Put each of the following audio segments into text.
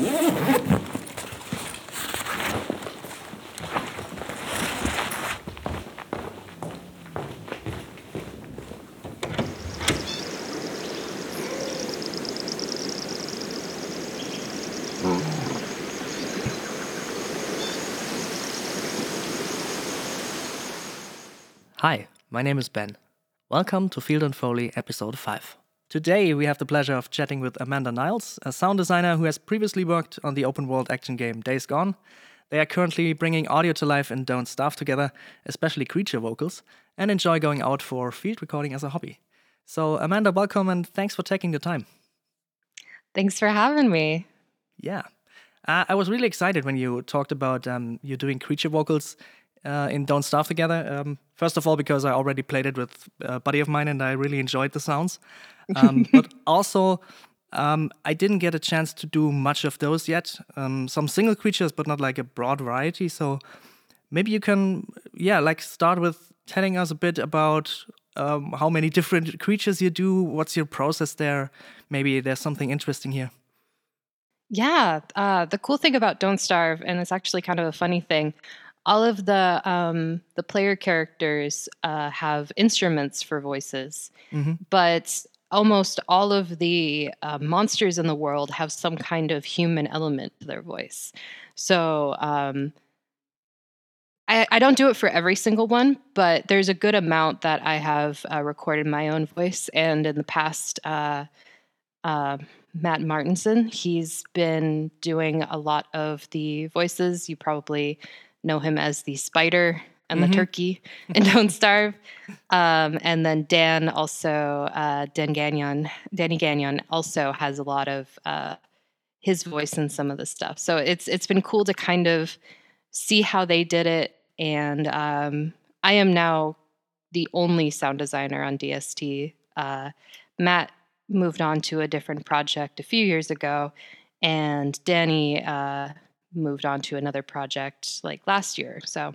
Hi, my name is Ben. Welcome to Field and Foley episode 5. Today we have the pleasure of chatting with Amanda Niles, a sound designer who has previously worked on the open world action game Days Gone. They are currently bringing audio to life in Don't Starve together, especially creature vocals, and enjoy going out for field recording as a hobby. So, Amanda, welcome and thanks for taking the time. Thanks for having me. Yeah. Uh, I was really excited when you talked about um, you doing creature vocals uh, in Don't Starve Together. Um, first of all, because I already played it with a buddy of mine and I really enjoyed the sounds. Um, but also, um, I didn't get a chance to do much of those yet. Um, some single creatures, but not like a broad variety. So maybe you can, yeah, like start with telling us a bit about um, how many different creatures you do. What's your process there? Maybe there's something interesting here. Yeah, uh, the cool thing about Don't Starve, and it's actually kind of a funny thing, all of the um, the player characters uh, have instruments for voices, mm-hmm. but almost all of the uh, monsters in the world have some kind of human element to their voice. So um, I, I, don't do it for every single one, but there's a good amount that I have uh, recorded my own voice. And in the past, uh, uh, Matt Martinson, he's been doing a lot of the voices. You probably know him as the spider and mm-hmm. the turkey and Don't Starve. Um, and then Dan also, uh, Dan Gagnon, Danny Gagnon also has a lot of uh, his voice in some of the stuff. So it's it's been cool to kind of see how they did it. And um, I am now the only sound designer on DST. Uh, Matt moved on to a different project a few years ago, and Danny uh, moved on to another project like last year. So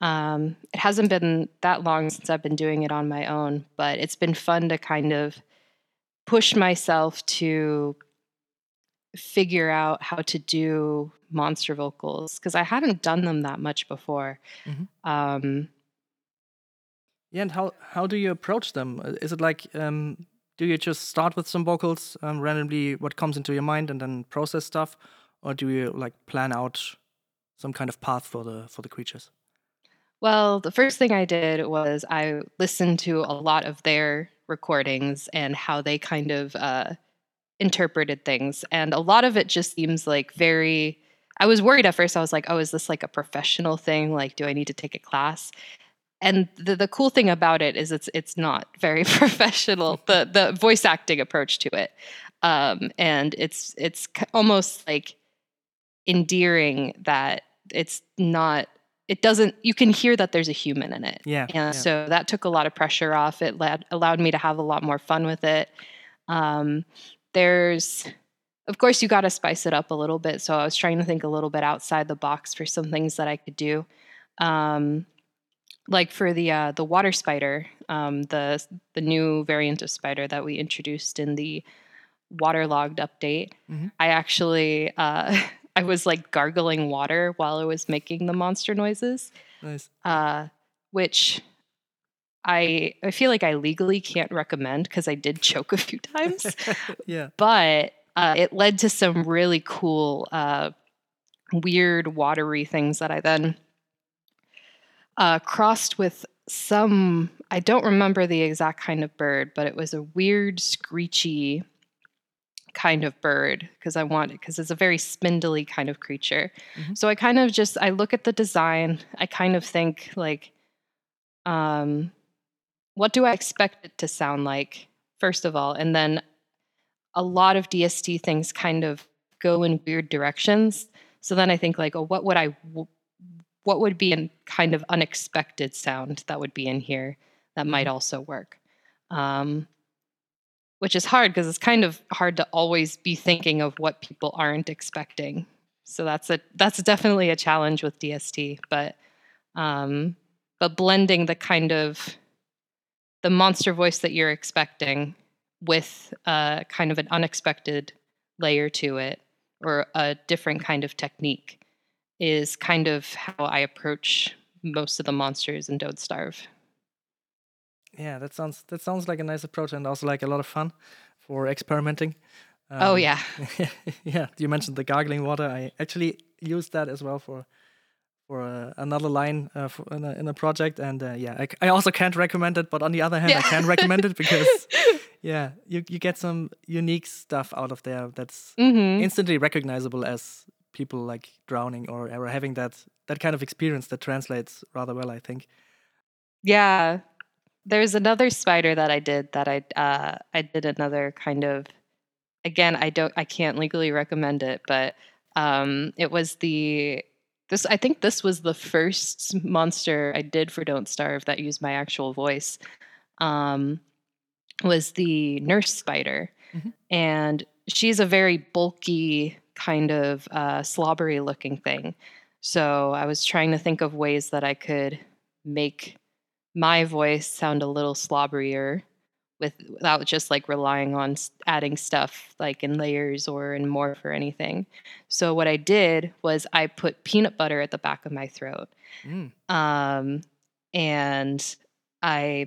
um, it hasn't been that long since I've been doing it on my own, but it's been fun to kind of push myself to figure out how to do monster vocals because I hadn't done them that much before. Mm-hmm. Um, yeah, and how how do you approach them? Uh, is it like um, do you just start with some vocals um, randomly, what comes into your mind, and then process stuff, or do you like plan out some kind of path for the for the creatures? Well, the first thing I did was I listened to a lot of their recordings and how they kind of uh, interpreted things, and a lot of it just seems like very. I was worried at first. I was like, "Oh, is this like a professional thing? Like, do I need to take a class?" And the, the cool thing about it is it's it's not very professional. the the voice acting approach to it, um, and it's it's almost like endearing that it's not it doesn't you can hear that there's a human in it. Yeah and yeah. so that took a lot of pressure off. It led, allowed me to have a lot more fun with it. Um, there's of course you got to spice it up a little bit. So i was trying to think a little bit outside the box for some things that i could do. Um, like for the uh, the water spider um, the the new variant of spider that we introduced in the waterlogged update mm-hmm. i actually uh, I was like gargling water while I was making the monster noises. Nice. Uh, which I I feel like I legally can't recommend because I did choke a few times. yeah. But uh, it led to some really cool, uh, weird, watery things that I then uh, crossed with some. I don't remember the exact kind of bird, but it was a weird, screechy kind of bird because I want it because it's a very spindly kind of creature. Mm-hmm. So I kind of just I look at the design, I kind of think like um what do I expect it to sound like first of all and then a lot of DST things kind of go in weird directions. So then I think like oh what would I what would be a kind of unexpected sound that would be in here that might mm-hmm. also work. Um, which is hard because it's kind of hard to always be thinking of what people aren't expecting. So that's a that's definitely a challenge with DST, but um, but blending the kind of the monster voice that you're expecting with uh, kind of an unexpected layer to it or a different kind of technique is kind of how I approach most of the monsters in Don't Starve. Yeah, that sounds that sounds like a nice approach and also like a lot of fun for experimenting. oh Um, yeah. yeah, you mentioned the gargling water. I actually used that as well for for uh, another line uh, for, in, a, in a project, and uh, yeah, I also can't recommend it. But on the other hand, I can recommend it because yeah, you you get some unique stuff out of there that's hmm instantly recognizable as people like drowning or, or having that that kind of experience that translates rather well. I think. Yeah. There's another spider that I did that I uh I did another kind of again, I don't I can't legally recommend it, but um it was the this I think this was the first monster I did for Don't Starve that used my actual voice. Um was the nurse spider. Mhm. And she's a very bulky kind of uh slobbery looking thing. So I was trying to think of ways that I could make my voice sound a little slobberier with without just like relying on adding stuff like in layers or in morph or anything. So what I did was I put peanut butter at the back of my throat. Mm. Um and I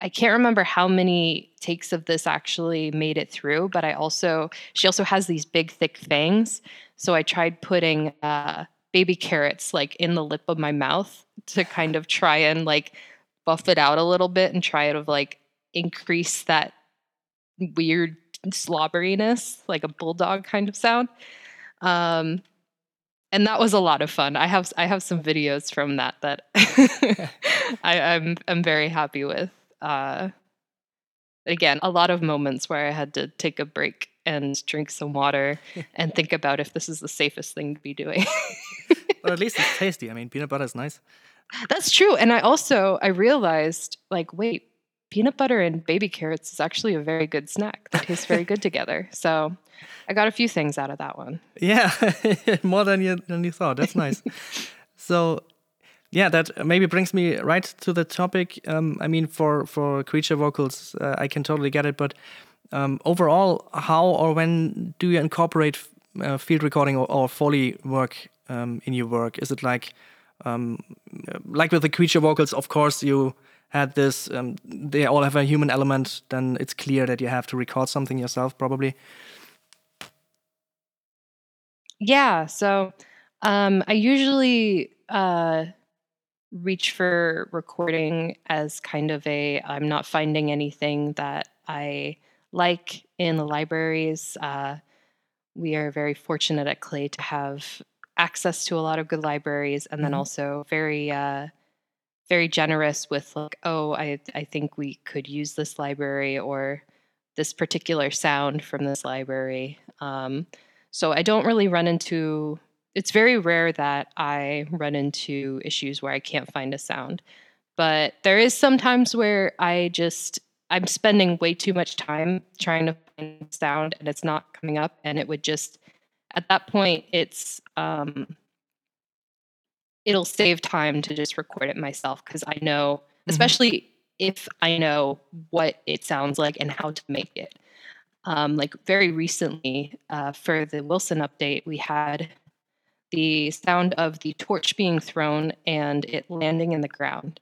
I can't remember how many takes of this actually made it through, but I also she also has these big thick fangs. So I tried putting uh baby carrots like in the lip of my mouth to kind of try and like buff it out a little bit and try to like increase that weird slobberiness, like a bulldog kind of sound. Um and that was a lot of fun. I have I have some videos from that that I, I'm I'm very happy with. Uh, again, a lot of moments where I had to take a break and drink some water and think about if this is the safest thing to be doing. But at least it's tasty. I mean, peanut butter is nice. That's true. And I also I realized like wait, peanut butter and baby carrots is actually a very good snack. They taste very good together. So I got a few things out of that one. Yeah, more than you than you thought. That's nice. so, yeah, that maybe brings me right to the topic. Um, I mean, for for creature vocals, uh, I can totally get it. But um, overall, how or when do you incorporate uh, field recording or, or foley work um, in your work? Is it like um, like with the creature vocals? Of course, you had this. Um, they all have a human element. Then it's clear that you have to record something yourself, probably. Yeah, so um, I usually uh, reach for recording as kind of a I'm not finding anything that I like in the libraries. Uh, we are very fortunate at Klei to have access to a lot of good libraries, and then Mhm. also very uh, very generous with like, oh, I I think we could use this library or this particular sound from this library. Um, so I don't really run into it's very rare that I run into issues where I can't find a sound. But there is sometimes where I just I'm spending way too much time trying to find sound and it's not coming up and it would just at that point it's um it'll save time to just record it myself because I know especially if I know what it sounds like and how to make it um, like very recently uh, for the Wilson update, we had the sound of the torch being thrown and it landing in the ground.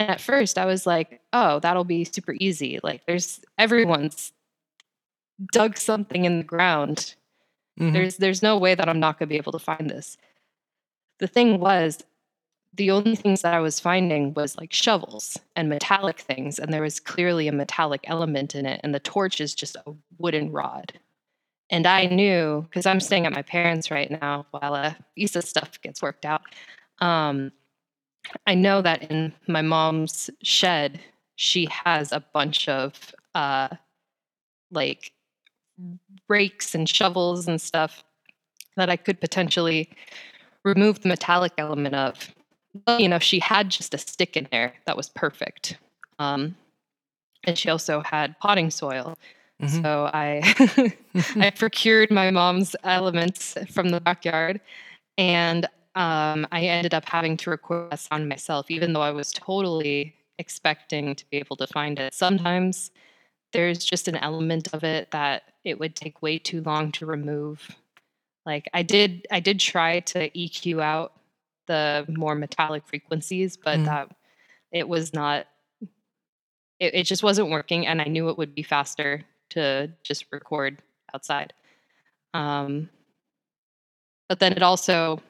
And at first, I was like, "Oh, that'll be super easy. Like, there's everyone's dug something in the ground. Mhm. There's there's no way that I'm not going to be able to find this." The thing was, the only things that I was finding was like shovels and metallic things, and there was clearly a metallic element in it, and the torch is just a wooden rod. And I knew because I'm staying at my parents' right now while uh, visa stuff gets worked out. Um, I know that in my mom's shed, she has a bunch of uh, like rakes and shovels and stuff that I could potentially remove the metallic element of. Lucky enough, she had just a stick in there that was perfect. Um, and she also had potting soil. Mhm. So I I procured my mom's elements from the backyard, and um, I ended up having to record that sound myself, even though I was totally expecting to be able to find it. Sometimes there's just an element of it that it would take way too long to remove. Like I did I did try to EQ out the more metallic frequencies, but Mm. that it was not it, it just wasn't working and I knew it would be faster to just record outside. Um but then it also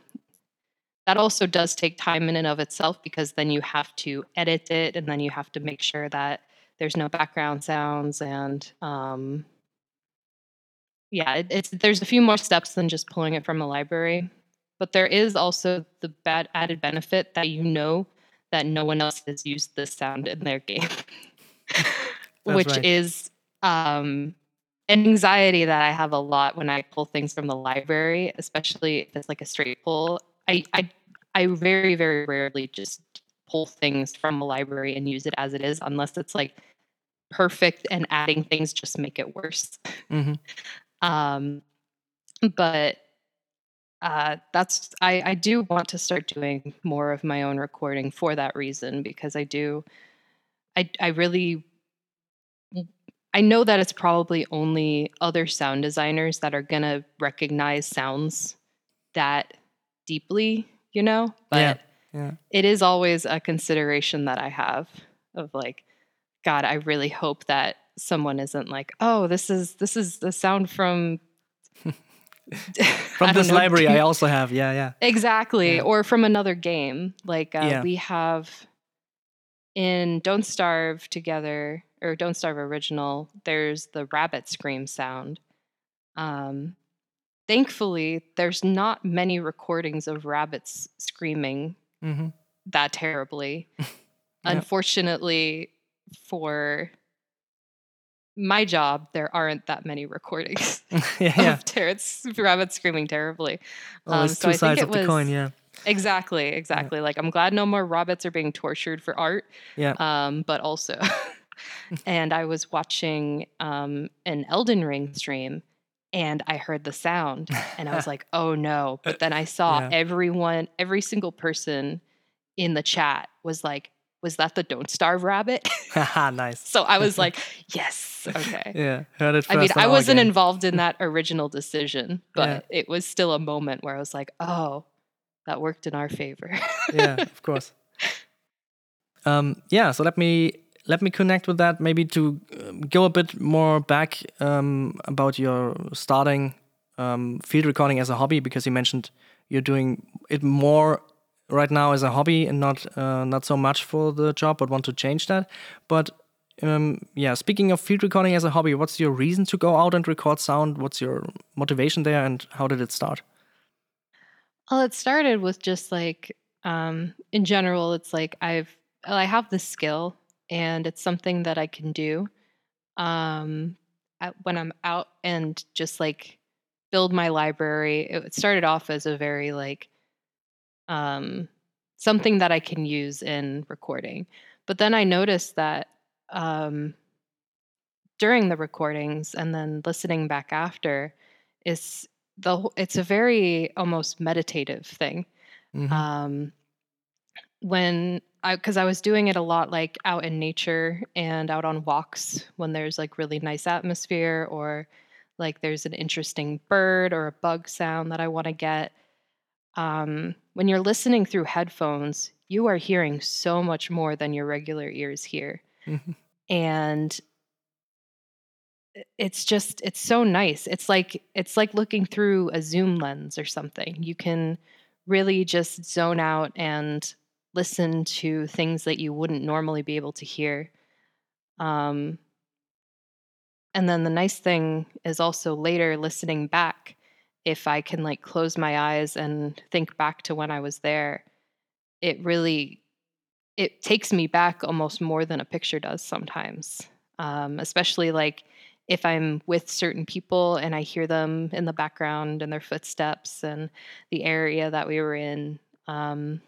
that also does take time in and of itself because then you have to edit it and then you have to make sure that there's no background sounds and um yeah it, it's there's a few more steps than just pulling it from a library but there is also the bad added benefit that you know that no one else has used this sound in their game which right. is um an anxiety that i have a lot when i pull things from the library especially if it's like a straight pull i i, I very very rarely just pull things from a library and use it as it is unless it's like perfect and adding things just make it worse Mhm. um but uh that's i i do want to start doing more of my own recording for that reason because i do i i really i know that it's probably only other sound designers that are gonna recognize sounds that deeply you know but Yeah, yeah. it is always a consideration that i have of like god i really hope that someone isn't like oh this is this is the sound from From this know, library, I also have. Yeah, yeah. Exactly. Yeah. Or from another game. Like uh, Yeah. we have in Don't Starve together or Don't Starve original, there's the rabbit scream sound. Um thankfully there's not many recordings of rabbits screaming hmm that terribly. Yeah. Unfortunately for my job, there aren't that many recordings yeah, yeah. of Terrence rabbits screaming terribly. Always um, so two I think sides of the coin. Yeah, Exactly, exactly. Like I'm glad no more rabbits are being tortured for art. yeah. Um, but also, and I was watching um, an Elden Ring stream, and I heard the sound, and I was like, "Oh no!" But then I saw Yeah. everyone, every single person in the chat was like, "Was that the Don't Starve rabbit?" Nice. so I was like, "Yes, okay." Yeah, heard it first. I mean, I wasn't game. involved in that original decision, but Yeah. it was still a moment where I was like, "Oh, that worked in our favor." yeah, of course. Um, yeah, so let me let me connect with that. Maybe to um, go a bit more back um, about your starting um, field recording as a hobby, because you mentioned you're doing it more right now as a hobby and not uh, not so much for the job, but want to change that. But um, yeah, speaking of field recording as a hobby, what's your reason to go out and record sound? What's your motivation there, and how did it start? Well, it started with just like um, in general, it's like I've I have the skill and it's something that I can do um, when I'm out and just like build my library. It started off as a very like um, something that I can use in recording, but then I noticed that um, during the recordings and then listening back after is the it's a very almost meditative thing. Mhm. um when i because i was doing it a lot like out in nature and out on walks when there's like really nice atmosphere or like there's an interesting bird or a bug sound that i want to get um when you're listening through headphones you are hearing so much more than your regular ears hear. Mhm. and it's just it's so nice. It's like it's like looking through a zoom lens or something. You can really just zone out and listen to things that you wouldn't normally be able to hear. Um and then the nice thing is also later listening back if i can like close my eyes and think back to when i was there it really it takes me back almost more than a picture does sometimes um, especially like if i'm with certain people and i hear them in the background and their footsteps and the area that we were in um,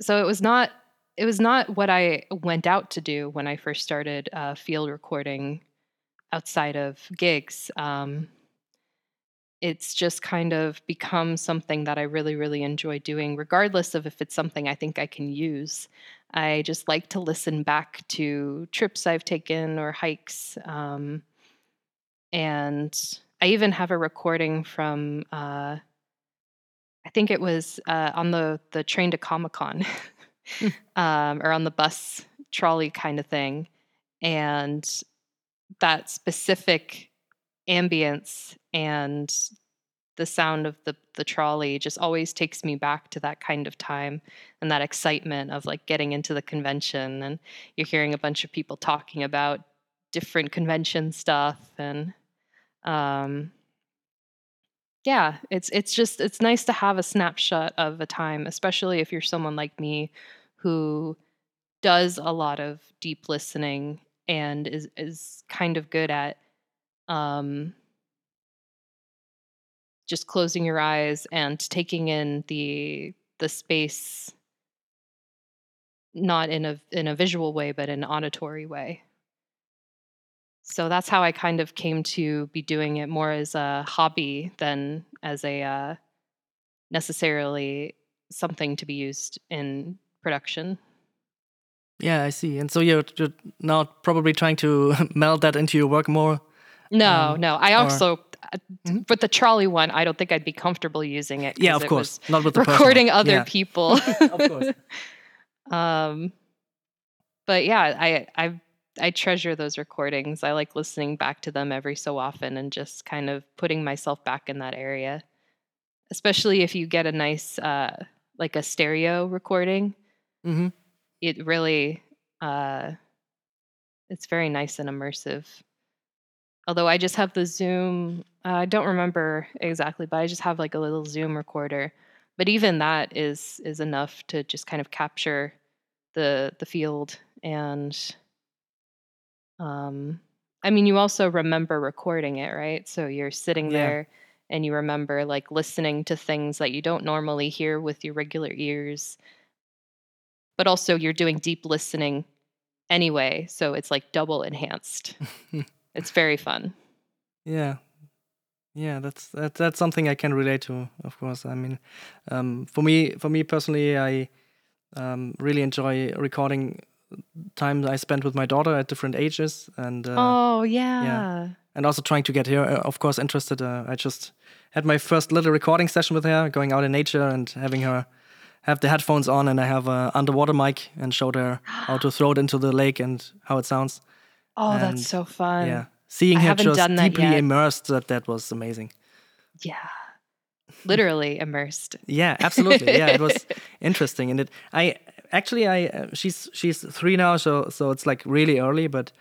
so it was not it was not what i went out to do when i first started uh, field recording outside of gigs um, it's just kind of become something that I really, really enjoy doing, regardless of if it's something I think I can use. I just like to listen back to trips I've taken or hikes. Um, and I even have a recording from, uh, I think it was uh, on the, the train to Comic Con um, or on the bus trolley kind of thing. And that specific ambience and the sound of the the trolley just always takes me back to that kind of time and that excitement of like getting into the convention and you're hearing a bunch of people talking about different convention stuff and um yeah it's it's just it's nice to have a snapshot of a time especially if you're someone like me who does a lot of deep listening and is is kind of good at um just closing your eyes and taking in the the space not in a in a visual way but in an auditory way. So that's how i kind of came to be doing it more as a hobby than as a uh, necessarily something to be used in production. Yeah i see. And so you're, you're now probably trying to meld that into your work more no um, no i also mm-hmm. with the trolley one, I don't think I'd be comfortable using it. Yeah, of course, not with the recording other yeah. people. of course. Um, but yeah, I I I treasure those recordings. I like listening back to them every so often and just kind of putting myself back in that area. Especially if you get a nice uh, like a stereo recording, mm-hmm. it really uh, it's very nice and immersive. Although I just have the Zoom, uh, I don't remember exactly, but I just have like a little Zoom recorder. But even that is is enough to just kind of capture the the field and um I mean you also remember recording it, right? So you're sitting Yeah. there and you remember like listening to things that you don't normally hear with your regular ears. But also you're doing deep listening anyway, so it's like double enhanced. It's very fun. Yeah, yeah, that's that, that's something I can relate to. Of course, I mean, um, for me, for me personally, I um, really enjoy recording time I spent with my daughter at different ages, and uh, oh yeah. yeah, and also trying to get her, uh, of course, interested. Uh, I just had my first little recording session with her, going out in nature and having her have the headphones on, and I have a underwater mic and showed her how to throw it into the lake and how it sounds. Oh, And, that's so fun. Yeah, seeing I her just done deeply yet. immersed that that was amazing. Yeah. Literally immersed. Yeah, absolutely. Yeah, it was interesting, and it. I actually, I uh, she's she's three now, so so it's like really early, but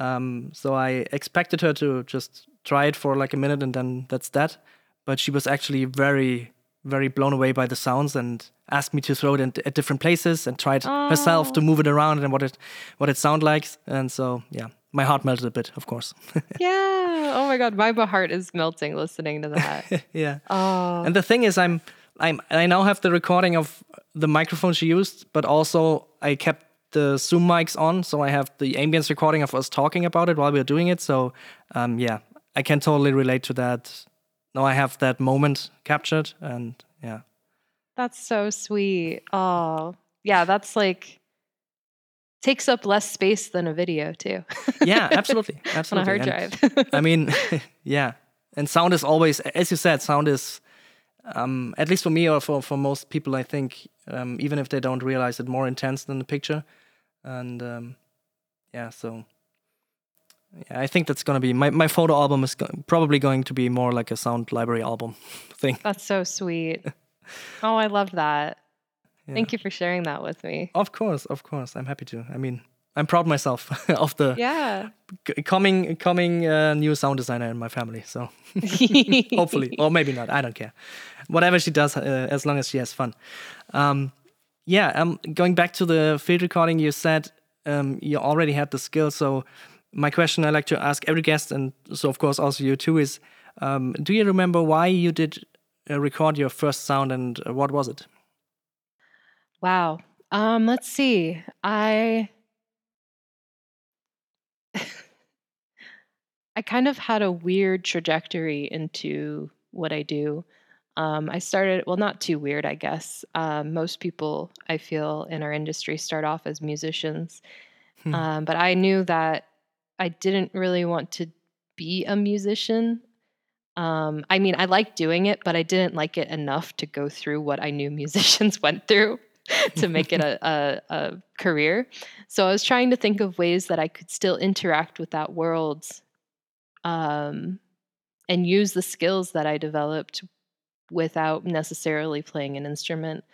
um, so I expected her to just try it for like a minute and then that's that. But she was actually very very blown away by the sounds and asked me to throw it in, at different places and tried herself to Oh. move it around and what it what it sound like. And so yeah, my heart melted a bit, of course. Yeah. Oh my god, my heart is melting listening to that. yeah. Oh. And the thing is, I'm, I'm, I now have the recording of the microphone she used, but also I kept the Zoom mics on, so I have the ambience recording of us talking about it while we are doing it. So, um, yeah, I can totally relate to that. Now I have that moment captured, and yeah, That's so sweet. Oh. Yeah, that's like takes up less space than a video too. yeah, absolutely, on a absolutely. hard And, drive. I mean, yeah, and sound is always, as you said, sound is, um, at least for me or for for most people, I think, um, even if they don't realize it, more intense than the picture, and um, yeah, so yeah, I think that's gonna be my my photo album is go- probably going to be more like a sound library album thing. that's so sweet. Oh, I love that. Yeah. Thank you for sharing that with me. Of course, of course, I'm happy to. I mean, I'm proud myself of the Yeah. c- coming coming uh, new sound designer in my family. So. hopefully or maybe not i don't care whatever she does uh, as long as she has fun um, yeah um, going back to the field recording you said um, you already had the skill so my question i like to ask every guest and so of course also you too is um, do you remember why you did uh, record your first sound and uh, what was it Wow. Um, let's see. I I kind of had a weird trajectory into what I do. Um, I started, well, not too weird, I guess. Um, most people, I feel, in our industry start off as musicians. Hmm. Um, but I knew that I didn't really want to be a musician. Um, I mean, I liked doing it, but I didn't like it enough to go through what I knew musicians went through to make it a, a, a career. So I was trying to think of ways that I could still interact with that world um, and use the skills that I developed without necessarily playing an instrument.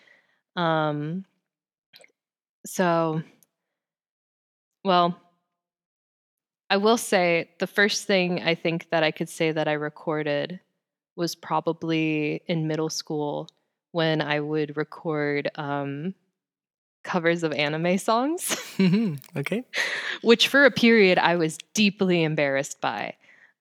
Um, so, well, I will say the first thing I think that I could say that I recorded was probably in middle school when I would record um, covers of anime songs, okay. which for a period I was deeply embarrassed by.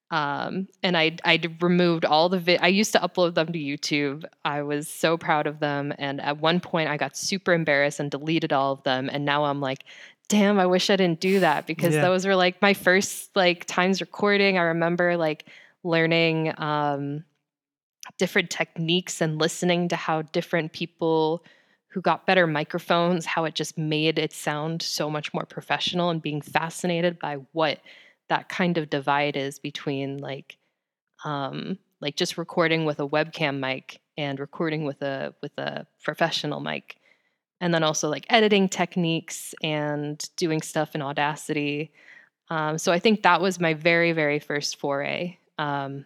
Um, and I I removed all the vi- I used to upload them to YouTube. I was so proud of them, and at one point I got super embarrassed and deleted all of them. And now I'm like, damn, I wish I didn't do that because Yeah. those were like my first like times recording. I remember like learning um, different techniques and listening to how different people who got better microphones, how it just made it sound so much more professional and being fascinated by what that kind of divide is between like um like just recording with a webcam mic and recording with a with a professional mic and then also like editing techniques and doing stuff in audacity. Um, so i think that was my very very first foray. Um,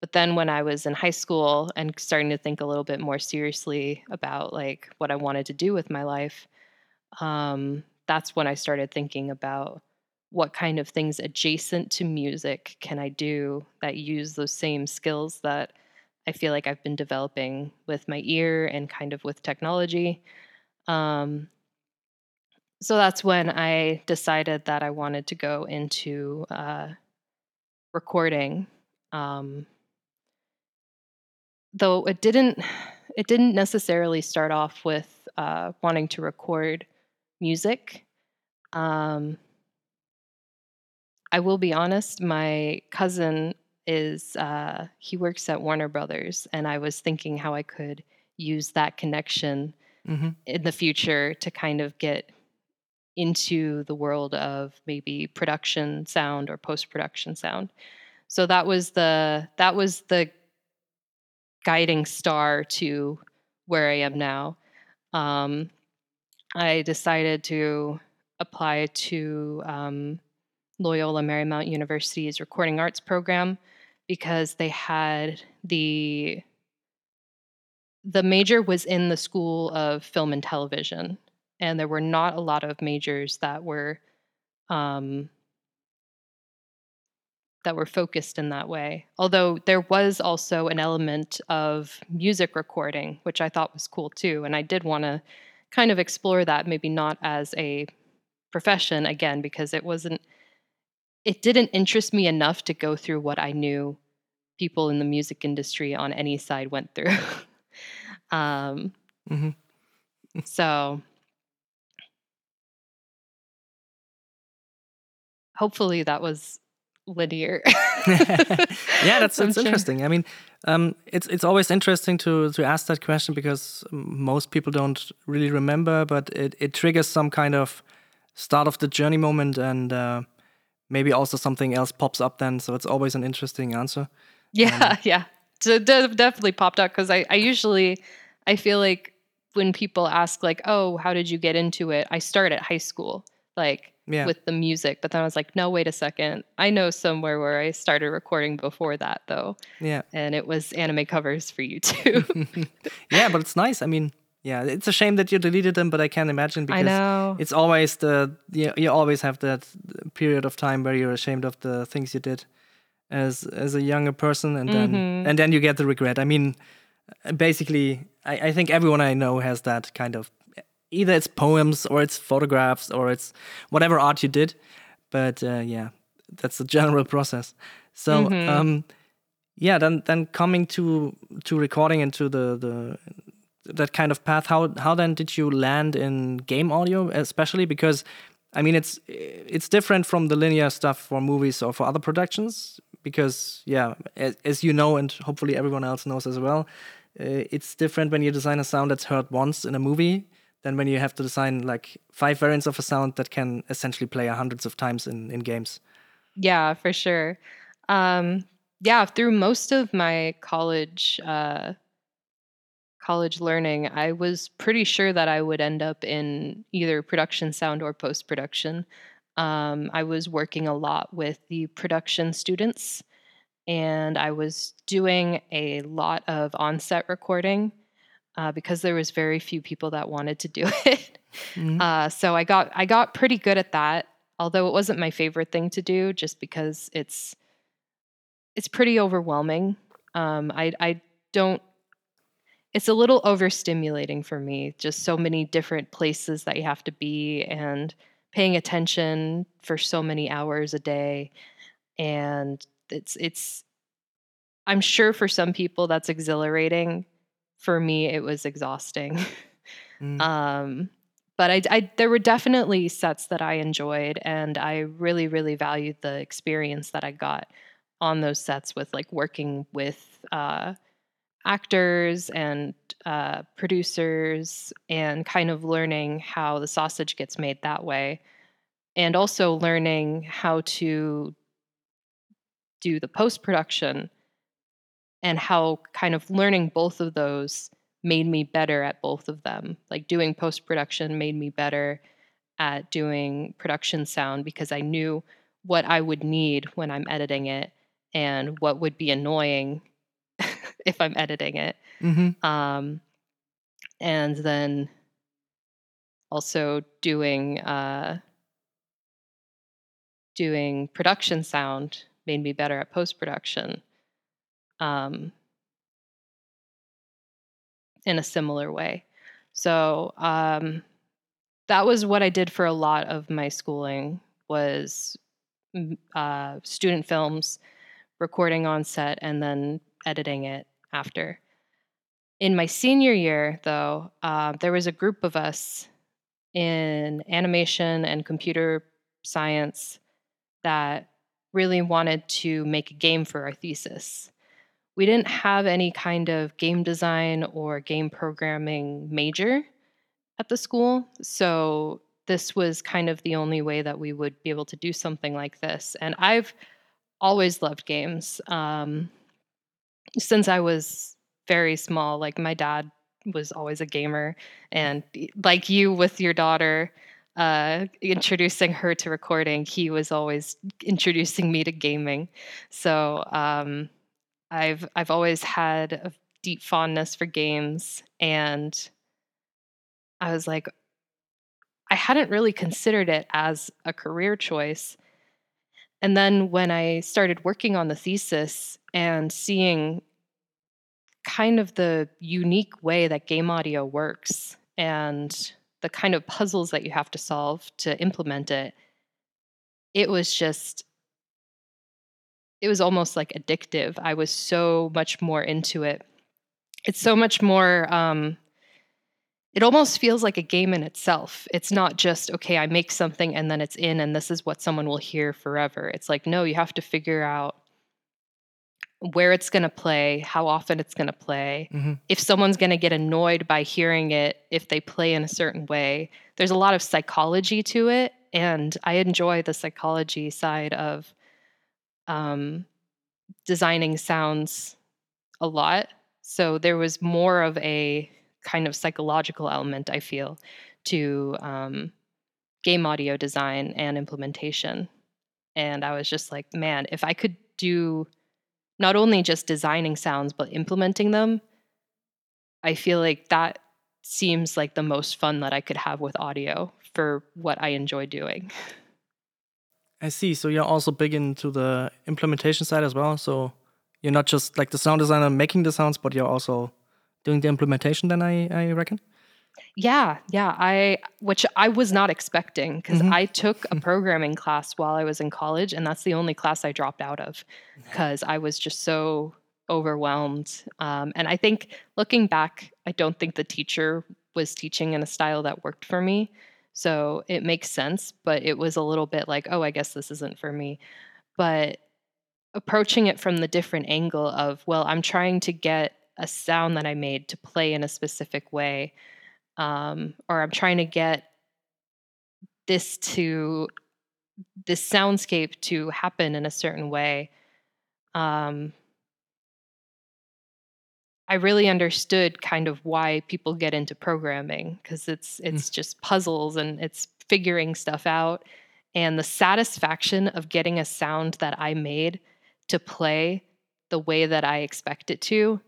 but then when i was in high school and starting to think a little bit more seriously about like what i wanted to do with my life um, that's when i started thinking about what kind of things adjacent to music can i do that use those same skills that i feel like i've been developing with my ear and kind of with technology um, so that's when i decided that i wanted to go into uh, recording um, though it didn't it didn't necessarily start off with uh, wanting to record music um, i will be honest my cousin is uh, he works at warner brothers and i was thinking how i could use that connection hmm in the future to kind of get into the world of maybe production sound or post production sound. So that was the that was the guiding star to where I am now. Um, I decided to apply to um, Loyola Marymount University's recording arts program because they had the the major was in the school of film and television and there were not a lot of majors that were um, that were focused in that way. Although there was also an element of music recording which i thought was cool too and i did want to kind of explore that maybe not as a profession again because it wasn't it didn't interest me enough to go through what i knew people in the music industry on any side went through um, mm-hmm. so hopefully that was linear. yeah, that's that's interesting. I mean, um, it's it's always interesting to to ask that question because most people don't really remember, but it it triggers some kind of start of the journey moment, and uh, maybe also something else pops up then. So it's always an interesting answer. Yeah, yeah. So de- definitely popped up because I, I usually I feel like when people ask like, oh, how did you get into it? I start at high school, like Yeah. with the music. But then I was like, no, wait a second. I know somewhere where I started recording before that though, Yeah, and it was anime covers for YouTube. yeah, but it's nice. I mean, yeah, it's a shame that you deleted them, but I can imagine because I know. it's always the you, you always have that period of time where you're ashamed of the things you did as as a younger person and then Mhm. and then you get the regret i mean basically I, I think everyone i know has that kind of either it's poems or it's photographs or it's whatever art you did but uh, yeah that's the general process so Mhm. um yeah then then coming to to recording and to the the that kind of path how how then did you land in game audio especially because i mean it's it's different from the linear stuff for movies or for other productions because yeah, as, as you know, and hopefully everyone else knows as well, uh, it's different when you design a sound that's heard once in a movie than when you have to design like five variants of a sound that can essentially play hundreds of times in, in games. Yeah, for sure. Um, yeah, through most of my college uh, college learning, I was pretty sure that I would end up in either production sound or post production. Um, I was working a lot with the production students, and I was doing a lot of on-set recording uh, because there was very few people that wanted to do it. Mm-hmm. Uh, so I got I got pretty good at that, although it wasn't my favorite thing to do, just because it's it's pretty overwhelming. Um, I I don't. It's a little overstimulating for me. Just so many different places that you have to be and paying attention for so many hours a day, and it's it's. I'm sure for some people that's exhilarating. For me, it was exhausting. Mm. um, but I, I, there were definitely sets that I enjoyed, and I really, really valued the experience that I got on those sets with like working with uh, actors and uh, producers and kind of learning how the sausage gets made that way. And also learning how to do the post production and how kind of learning both of those made me better at both of them. Like doing post production made me better at doing production sound because i knew what i would need when i'm editing it and what would be annoying if I'm editing it. Mm-hmm. Um, and then also doing uh, doing production sound made me better at post production. Um, in a similar way. So um, that was what I did for a lot of my schooling was uh, student films recording on set and then editing it after. In my senior year, though, uh, there was a group of us in animation and computer science that really wanted to make a game for our thesis. We didn't have any kind of game design or game programming major at the school, so this was kind of the only way that we would be able to do something like this. And I've always loved games. Um, since I was very small, like my dad was always a gamer, and like you with your daughter, uh, introducing her to recording, he was always introducing me to gaming. So um, I've I've always had a deep fondness for games, and I was like, I hadn't really considered it as a career choice and then when I started working on the thesis and seeing kind of the unique way that game audio works and the kind of puzzles that you have to solve to implement it, it was just, it was almost like addictive. I was so much more into it. It's so much more um, it almost feels like a game in itself. It's not just, okay, I make something and then it's in and this is what someone will hear forever. It's like, no, you have to figure out where it's going to play, how often it's going to play, mm-hmm. if someone's going to get annoyed by hearing it if they play in a certain way. There's a lot of psychology to it. And I enjoy the psychology side of um, designing sounds a lot. So there was more of a kind of psychological element, I feel, to um, game audio design and implementation. And I was just like, man, if I could do not only just designing sounds, but implementing them, I feel like that seems like the most fun that I could have with audio for what I enjoy doing. I see. So you're also big into the implementation side as well. So you're not just like the sound designer making the sounds, but you're also doing the implementation then I, I reckon yeah yeah i which i was not expecting because mm-hmm. i took a programming class while i was in college and that's the only class i dropped out of because i was just so overwhelmed um, and i think looking back i don't think the teacher was teaching in a style that worked for me so it makes sense but it was a little bit like oh i guess this isn't for me but approaching it from the different angle of, well, I'm trying to get a sound that I made to play in a specific way, um, or I'm trying to get this to this soundscape to happen in a certain way. Um, I really understood kind of why people get into programming because it's Mm. it's just puzzles and it's figuring stuff out and the satisfaction of getting a sound that I made to play the way that I expect it to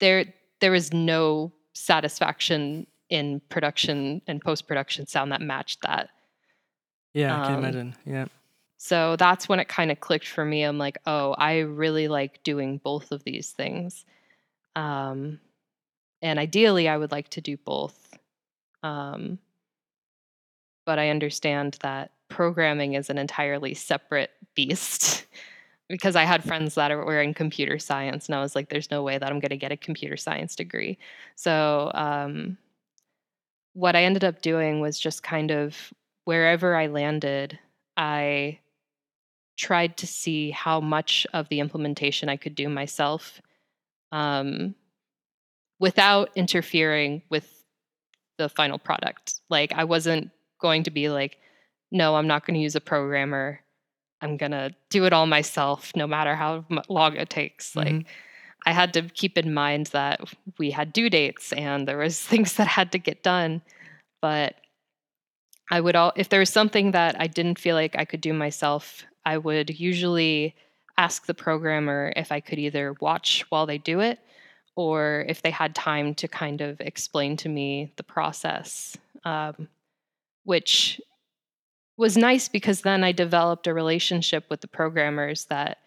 there there is no satisfaction in production and post production sound that matched that Yeah, I can um, imagine. Yeah. so that's when it kind of clicked for me. I'm like, oh, I really like doing both of these things. Um, and ideally, I would like to do both. Um, but I understand that programming is an entirely separate beast because I had friends that were in computer science, and I was like, there's no way that I'm going to get a computer science degree. So, um, what I ended up doing was just kind of wherever I landed, I tried to see how much of the implementation I could do myself um, without interfering with the final product. Like, I wasn't going to be like, no, I'm not going to use a programmer. I'm going to do it all myself, no matter how long it takes. Like, Mhm. I had to keep in mind that we had due dates and there was things that had to get done. But I would all if there was something that I didn't feel like I could do myself, I would usually ask the programmer if I could either watch while they do it or if they had time to kind of explain to me the process, um, which was nice because then I developed a relationship with the programmers that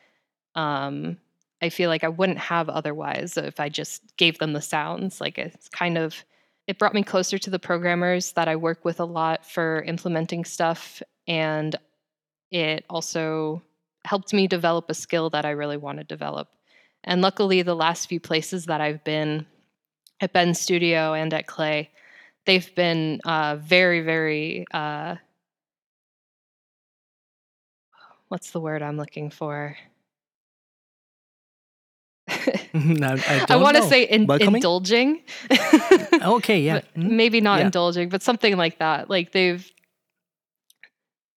um, I feel like I wouldn't have otherwise if I just gave them the sounds. Like it's kind of it brought me closer to the programmers that I work with a lot for implementing stuff and it also helped me develop a skill that I really want to develop. And luckily the last few places that I've been at Bend Studio and at Klei, they've been uh, very, very uh, what's the word I'm looking for? No, I, I want to say in, indulging. Okay, yeah. Mhm. maybe not Yeah. indulging, but something like that. Like they've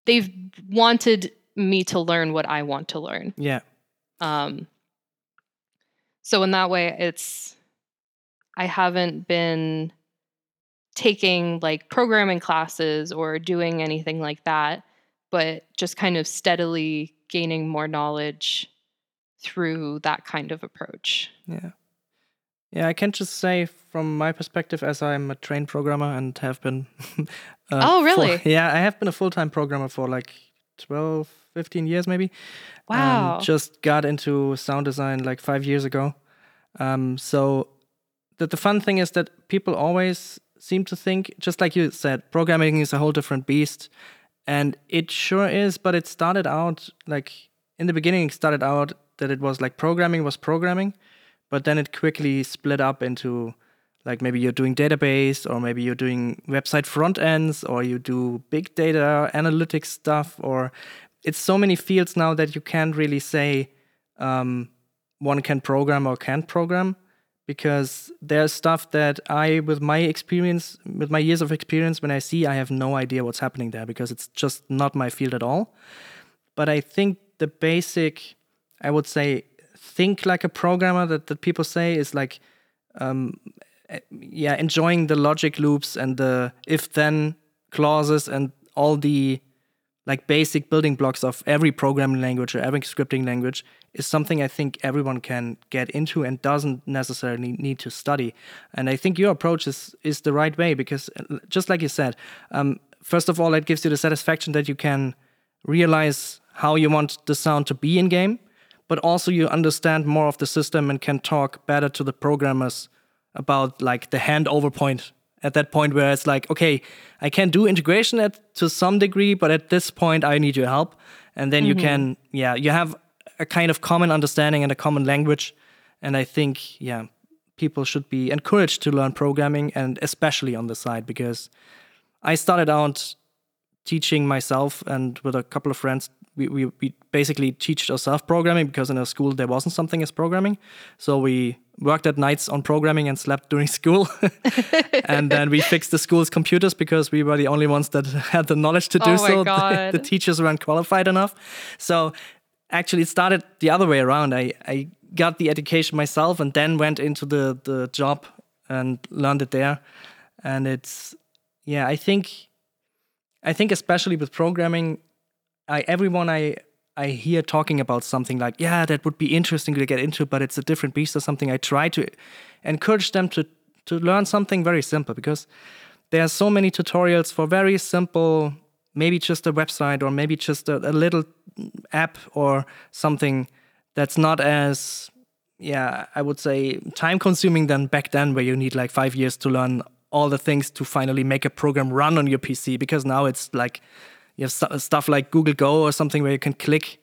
they've wanted me to learn what I want to learn. Yeah. Um, so in that way, it's I haven't been taking like programming classes or doing anything like that, but just kind of steadily gaining more knowledge through that kind of approach. Yeah. Yeah, I can just say from my perspective, as I'm a trained programmer and have been. uh, Oh, for- really? yeah, I have been a full time programmer for like 12, 15 years maybe. Um, Wow. just got into sound design like five years ago. Um, so the, the fun thing is that people always seem to think, just like you said, programming is a whole different beast. And it sure is, but it started out like in the beginning, it started out that it was like programming was programming, but then it quickly split up into like maybe you're doing database or maybe you're doing website front ends or you do big data analytics stuff or it's so many fields now that you can't really say um, one can program or can't program because there's stuff that I, with my experience, with my years of experience, when I see, I have no idea what's happening there because it's just not my field at all. But I think the basic, I would say, think like a programmer that, that people say is like, um, eh, yeah, enjoying the logic loops and the if then clauses and all the like basic building blocks of every programming language or every scripting language is something I think everyone can get into and doesn't necessarily need to study. And I think your approach is is the right way because, uh, just like you said, um, first of all, it gives you the satisfaction that you can realize how you want the sound to be in game, but also you understand more of the system and can talk better to the programmers about like the handover point at that point where it's like okay i can do integration at to some degree but at this point i need your help. And then you mm-hmm. can yeah you have a kind of common understanding and a common language. And i think yeah people should be encouraged to learn programming and especially on the side because i started out teaching myself and with a couple of friends we, we, we basically teach ourselves programming because in our school there wasn't something as programming. So we worked at nights on programming and slept during school. and then we fixed the school's computers because we were the only ones that had the knowledge to do Oh so. The, the teachers weren't qualified enough. So actually, it started the other way around. I, I got the education myself and then went into the, the job and learned it there. And it's, yeah, I think, I think especially with programming, I everyone I I hear talking about something like, yeah, that would be interesting to get into, but it's a different beast or something. I try to encourage them to to learn something very simple because there are so many tutorials for very simple, maybe just a website or maybe just a, a little app or something that's not as yeah, I would say time consuming than back then where you need like 5 years to learn all the things to finally make a program run on your PC because now it's like you have stu- stuff like Google Go or something where you can click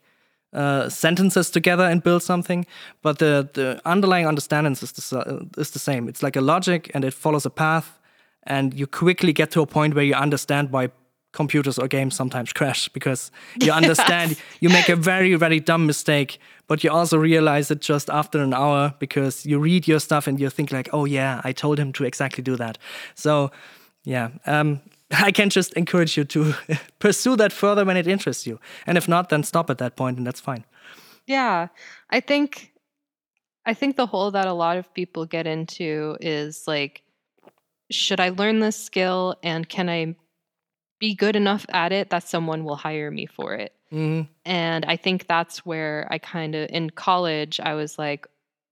uh, sentences together and build something. But the the underlying understanding is the, is the same. It's like a logic and it follows a path, and you quickly get to a point where you understand why computers or games sometimes crash because you understand you make a very very dumb mistake but you also realize it just after an hour because you read your stuff and you think like oh yeah i told him to exactly do that so yeah um, i can just encourage you to pursue that further when it interests you. And if not then stop at that point and that's fine. Yeah, I think I think the hole that a lot of people get into is like should I learn this skill and can I be good enough at it that someone will hire me for it? hmm And I think that's where I kind of in college I was like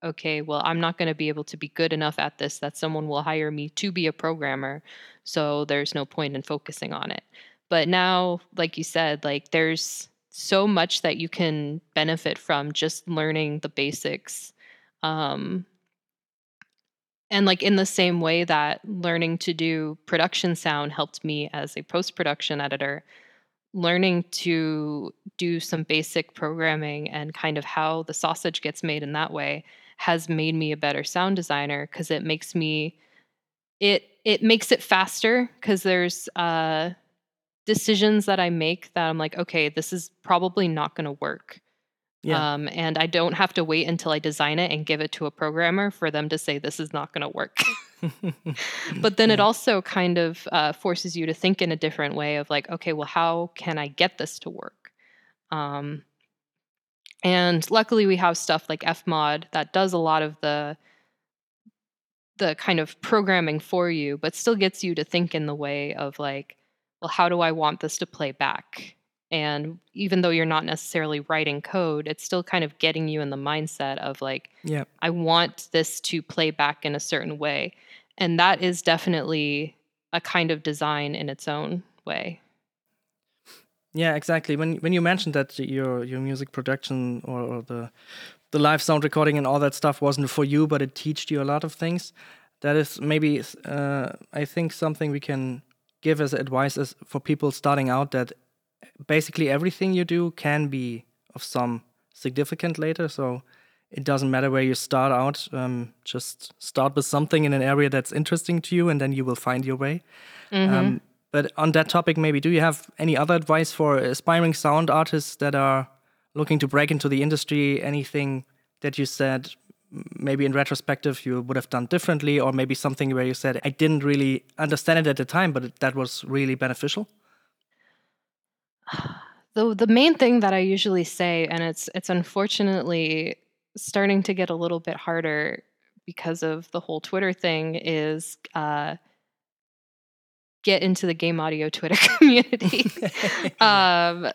okay, well I'm not going to be able to be good enough at this that someone will hire me to be a programmer. So there's no point in focusing on it. But now like you said like there's so much that you can benefit from just learning the basics. Um and like in the same way that learning to do production sound helped me as a post production editor, learning to do some basic programming and kind of how the sausage gets made in that way has made me a better sound designer because it makes me it it makes it faster because there's uh decisions that I make that I'm like, okay, this is probably not going to work. yeah Um, and I don't have to wait until I design it and give it to a programmer for them to say this is not going to work. but then it also kind of uh, forces you to think in a different way of like, okay, well, how can I get this to work? Um, and luckily, we have stuff like Fmod that does a lot of the the kind of programming for you, but still gets you to think in the way of like, well, how do I want this to play back? And even though you're not necessarily writing code, it's still kind of getting you in the mindset of like, yeah I want this to play back in a certain way. And that is definitely a kind of design in its own way. Yeah, exactly. When when you mentioned that your your music production or, or the the live sound recording and all that stuff wasn't for you, but it taught you a lot of things. That is maybe uh, I think something we can give as advice is for people starting out that basically everything you do can be of some significant later. So it doesn't matter where you start out. Um, just start with something in an area that's interesting to you, and then you will find your way. Um, but on that topic, maybe do you have any other advice for aspiring sound artists that are looking to break into the industry? Anything that you said, maybe in retrospective, you would have done differently, or maybe something where you said, I didn't really understand it at the time, but that was really beneficial? The the main thing that I usually say, and it's it's unfortunately starting to get a little bit harder because of the whole Twitter thing, is uh, get into the game audio Twitter community. um,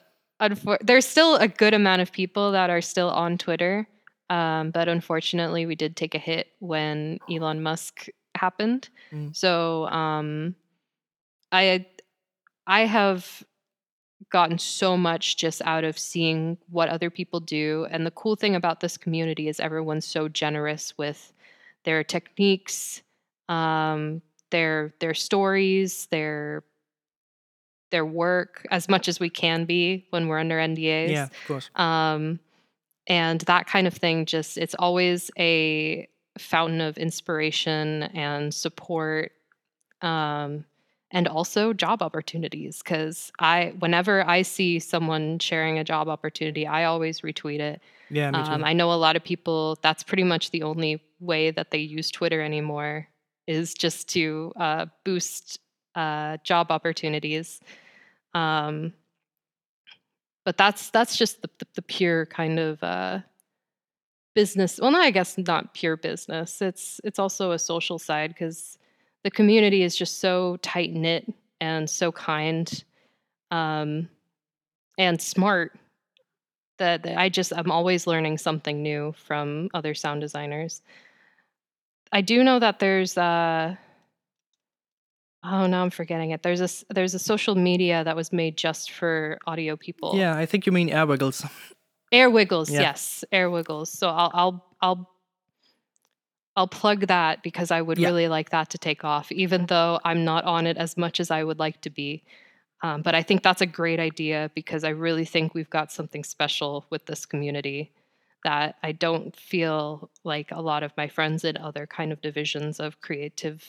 unfor- there's still a good amount of people that are still on Twitter, um, but unfortunately, we did take a hit when Elon Musk happened. Mm. So um, I I have gotten so much just out of seeing what other people do, and the cool thing about this community is everyone's so generous with their techniques, um, their their stories, their their work as much as we can be when we're under NDAs. yeah, of course. Um, and that kind of thing just it's always a fountain of inspiration and support. Um, and also job opportunities because I whenever I see someone sharing a job opportunity, I always retweet it. Yeah, me too. Um, I know a lot of people. That's pretty much the only way that they use Twitter anymore is just to uh, boost uh, job opportunities. Um, but that's that's just the, the, the pure kind of uh, business. Well, no, I guess not pure business. It's it's also a social side because the community is just so tight knit and so kind um, and smart that, that I just I'm always learning something new from other sound designers. I do know that there's uh oh now I'm forgetting it. There's a there's a social media that was made just for audio people. yeah, I think you mean Airwiggles. Air Wiggles, Yeah. yes, Airwiggles. So I'll I'll I'll I'll plug that because I would Yeah. really like that to take off, even though I'm not on it as much as I would like to be. Um, but I think that's a great idea because I really think we've got something special with this community that I don't feel like a lot of my friends in other kind of divisions of creative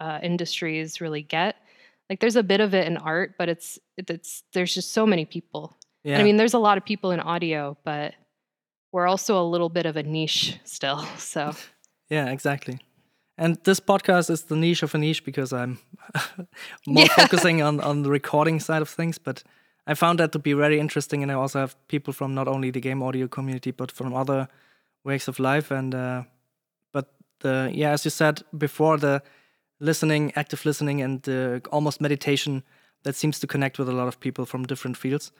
uh, industries really get. Like there's a bit of it in art, but it's it's there's just so many people Yeah, I mean, there's a lot of people in audio, but we're also a little bit of a niche still. So yeah, exactly. And this podcast is the niche of a niche because I'm more Yeah. focusing on on the recording side of things. But I found that to be very interesting, and I also have people from not only the game audio community but from other ways of life. And uh, but the yeah, as you said before, the listening, active listening, and almost meditation that seems to connect with a lot of people from different fields.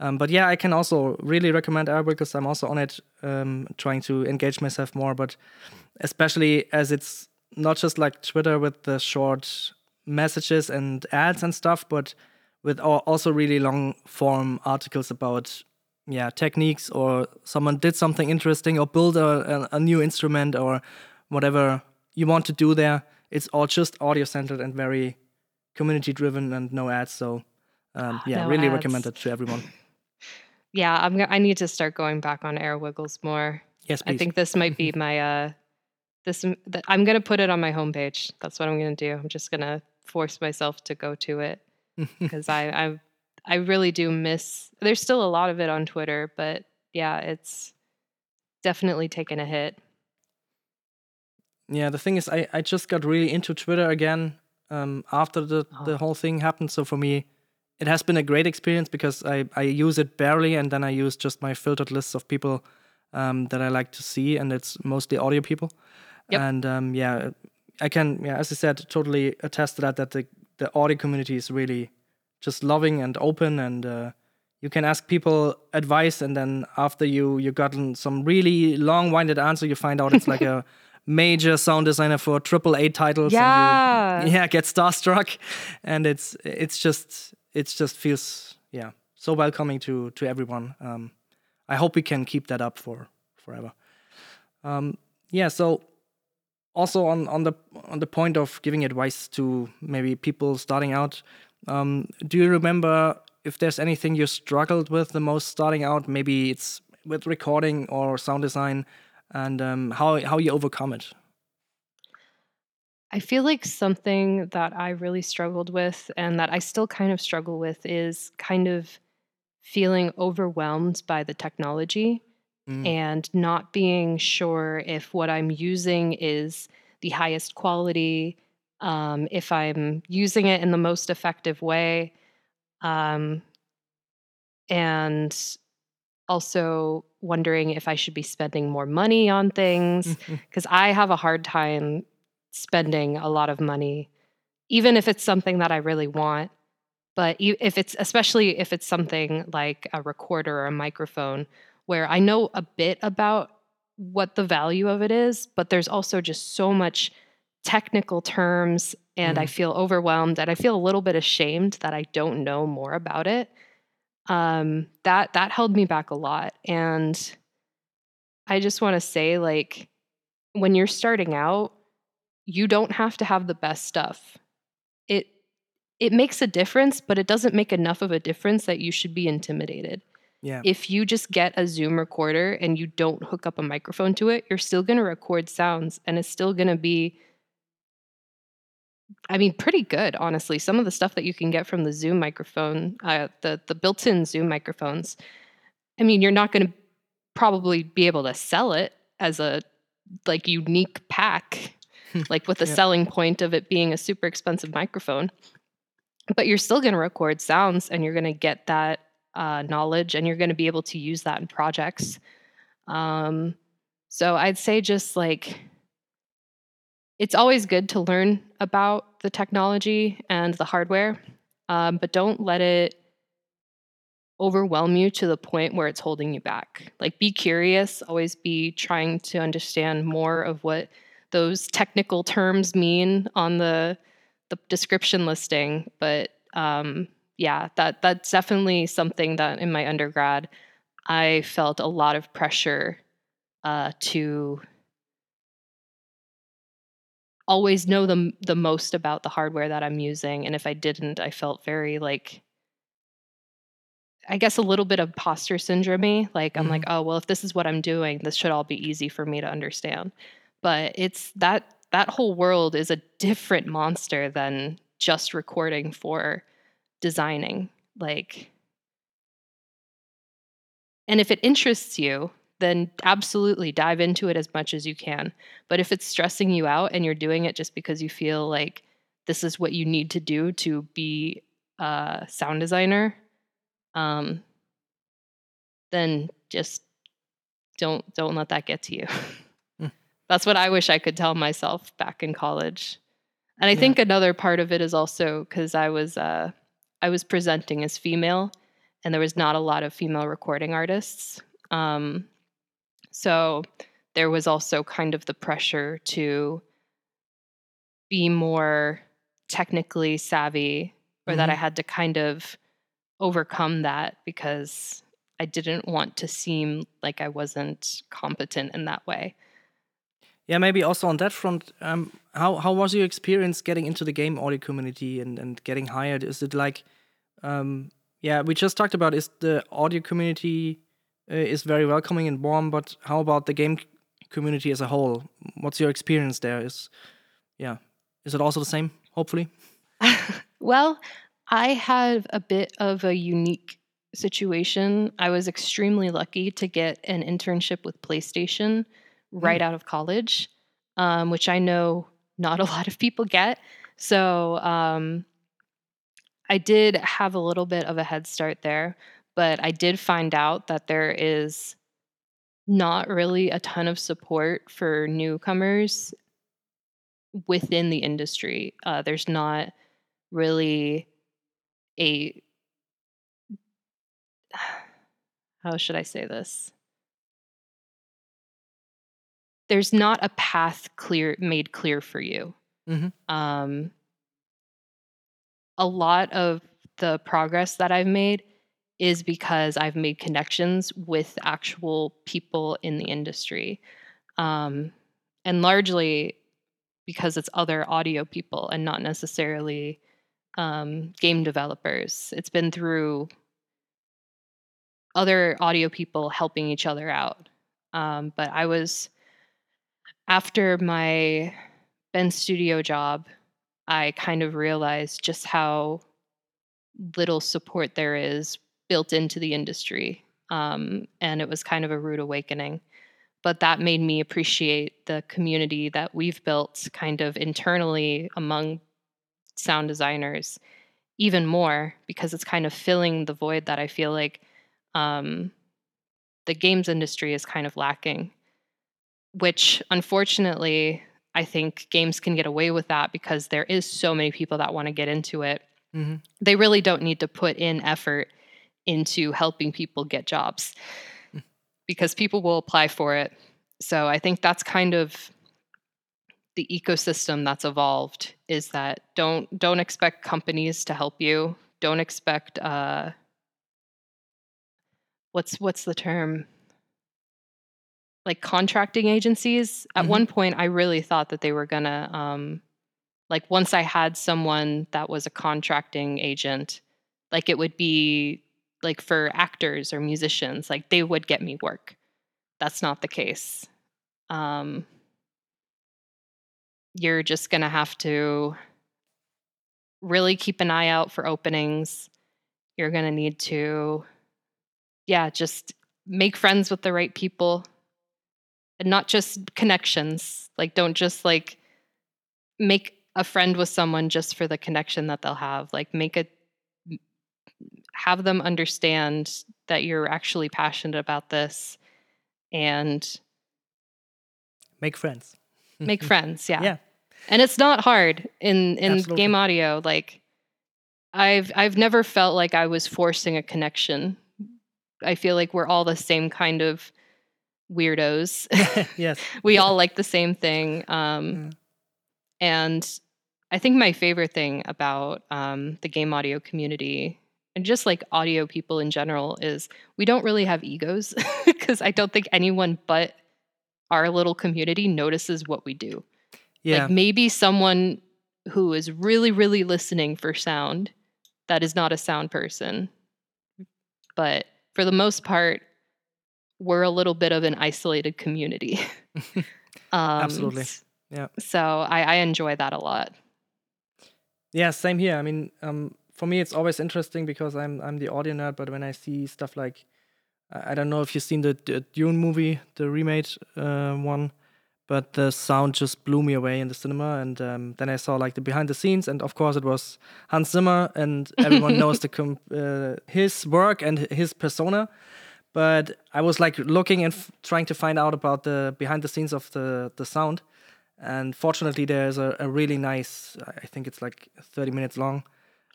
Um, but yeah, I can also really recommend Airway because I'm also on it, um, trying to engage myself more. But especially as it's not just like Twitter with the short messages and ads and stuff, but with also really long form articles about yeah techniques or someone did something interesting or build a, a, a new instrument or whatever you want to do there. It's all just audio centered and very community driven and no ads. So um, yeah, No really ads. recommend it to everyone. yeah, I'm I need to start going back on Airwiggles more. Yes, please. I think this might be my uh this th- I'm gonna put it on my homepage. That's what I'm gonna do. I'm just gonna force myself to go to it because I I I really do miss. There's still a lot of it on Twitter, but yeah, it's definitely taken a hit. Yeah, the thing is, I, I just got really into Twitter again um, after the, the Oh. whole thing happened. So for me, it has been a great experience because I, I use it barely and then I use just my filtered lists of people um, that I like to see, and it's mostly audio people. Yep. And um, yeah, I can, yeah, as I said, totally attest to that, that the, the audio community is really just loving and open and uh, you can ask people advice and then after you you gotten some really long-winded answer you find out it's like a major sound designer for triple a titles Yeah. and you, yeah get starstruck. And it's it's just it's just feels yeah so welcoming to to everyone. Um i hope we can keep that up for forever. Um yeah so also on on the on the point of giving advice to maybe people starting out um, do you remember if there's anything you struggled with the most starting out? Maybe it's with recording or sound design and um, how how you overcome it? I feel like something that I really struggled with and that I still kind of struggle with is kind of feeling overwhelmed by the technology Mm. and not being sure if what I'm using is the highest quality, um, if I'm using it in the most effective way. Um, and also wondering if I should be spending more money on things because I have a hard time spending a lot of money, even if it's something that I really want. But if it's, especially if it's something like a recorder or a microphone, where I know a bit about what the value of it is, but there's also just so much technical terms, and I Mhm. feel overwhelmed, and I feel a little bit ashamed that I don't know more about it. Um, that that held me back a lot, and I just want to say, like, when you're starting out, you don't have to have the best stuff. It it makes a difference, but it doesn't make enough of a difference that you should be intimidated. Yeah If you just get a Zoom recorder and you don't hook up a microphone to it, you're still going to record sounds and it's still going to be I mean, pretty good, honestly. Some of the stuff that you can get from the Zoom microphone, uh, the the built-in Zoom microphones. I mean, you're not going to probably be able to sell it as a like unique pack, like with the Yeah. selling point of it being a super expensive microphone. But you're still going to record sounds, and you're going to get that uh, knowledge, and you're going to be able to use that in projects. Um, so I'd say just like it's always good to learn about the technology and the hardware, um, but don't let it overwhelm you to the point where it's holding you back. Like, be curious, always be trying to understand more of what those technical terms mean on the the description listing. But um, yeah, that that's definitely something that in my undergrad I felt a lot of pressure uh, to always know the the most about the hardware that I'm using, and if I didn't, I felt very like I guess a little bit of imposter syndrome. Like I'm like, oh well, if this is what I'm doing, this should all be easy for me to understand. But it's that that whole world is a different monster than just recording for designing. Like, and if it interests you, then absolutely dive into it as much as you can. But if it's stressing you out and you're doing it just because you feel like this is what you need to do to be a sound designer, um, then just don't don't let that get to you. Mm. That's what I wish I could tell myself back in college. And I Yeah. think another part of it is also because I was uh, I was presenting as female, and there was not a lot of female recording artists. Um, so there was also kind of the pressure to be more technically savvy, or that I Mhm. had to kind of overcome that because I didn't want to seem like I wasn't competent in that way. Yeah, maybe also on that front, um, how how was your experience getting into the game audio community and, and getting hired? Is it like, um, yeah, we just talked about is the audio community uh, is very welcoming and warm, but how about the game community as a whole? What's your experience there? Is yeah, is it also the same? Hopefully. well, I have a bit of a unique situation. I was extremely lucky to get an internship with PlayStation right out of college, um, which I know not a lot of people get. So um, I did have a little bit of a head start there, but I did find out that there is not really a ton of support for newcomers within the industry. Uh, there's not really a how should I say this? There's not a path clear made clear for you. Mhm. Um, a lot of the progress that I've made is because I've made connections with actual people in the industry, um, and largely because it's other audio people and not necessarily um, game developers. It's been through other audio people helping each other out. Um, but I was after my Bend Studio job, I kind of realized just how little support there is built into the industry. Um, and it was kind of a rude awakening. But that made me appreciate the community that we've built kind of internally among sound designers even more because it's kind of filling the void that I feel like um, the games industry is kind of lacking. Which, unfortunately, I think games can get away with that because there is so many people that want to get into it. Mhm. They really don't need to put in effort into helping people get jobs because people will apply for it. So I think that's kind of the ecosystem that's evolved is that don't don't expect companies to help you. Don't expect uh what's what's the term? Like contracting agencies. At Mhm. one point I really thought that they were gonna um like once I had someone that was a contracting agent, like it would be like for actors or musicians, like they would get me work. That's not the case. Um, you're just to have to really keep an eye out for openings. You're to need to, yeah, just make friends with the right people and not just connections. Like, don't just like make a friend with someone just for the connection that they'll have. Like, make a, have them understand that you're actually passionate about this and make friends. make friends. Yeah. Yeah. And it's not hard in in Absolutely. game audio. Like I've I've never felt like I was forcing a connection. I feel like we're all the same kind of weirdos. yes. we all like the same thing. Um, Mm. and I think my favorite thing about um, the game audio community and just like audio people in general is we don't really have egos because I don't think anyone but our little community notices what we do. Yeah. Like maybe someone who is really, really listening for sound that is not a sound person. But for the most part, we're a little bit of an isolated community. um, Absolutely. Yeah. So I, I enjoy that a lot. Yeah, same here. I mean, um, for me, it's always interesting because I'm I'm the audio nerd. But when I see stuff like, I don't know if you've seen the, the Dune movie, the remade uh, one, but the sound just blew me away in the cinema. And um, then I saw like the behind the scenes, and of course it was Hans Zimmer, and everyone knows the com- uh, his work and his persona. But I was like looking and f- trying to find out about the behind the scenes of the the sound. And fortunately there's a, a really nice i think it's like 30 minutes long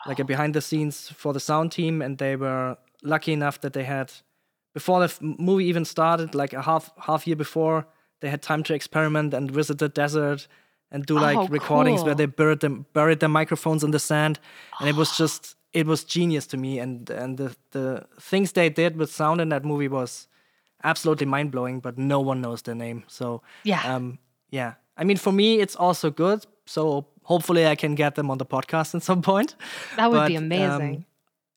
like a behind the scenes for the sound team. And they were lucky enough that they had before the movie even started like a half half year before they had time to experiment and visit the desert and do like Oh, recordings where they buried them buried their microphones in the sand. And it was just it was genius to me and and the the things they did with sound in that movie was absolutely mind blowing but no one knows their name so Yeah. um, yeah. I mean, for me, it's also good. So hopefully, I can get them on the podcast at some point. that would be but, um, amazing.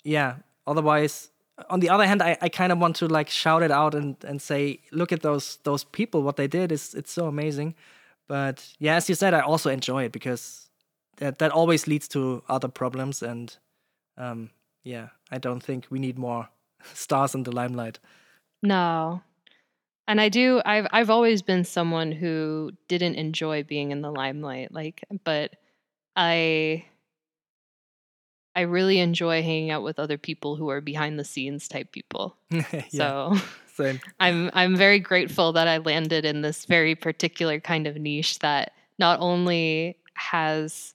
Yeah. Otherwise, on the other hand, I, I kind of want to like shout it out and, and say, look at those those people. What they did is it's so amazing. But yeah, as you said, I also enjoy it because that that always leads to other problems. And um, yeah, I don't think we need more stars in the limelight. no. And I do I've I've always been someone who didn't enjoy being in the limelight like but I I really enjoy hanging out with other people who are behind the scenes type people. yeah, So same. I'm I'm very grateful that I landed in this very particular kind of niche that not only has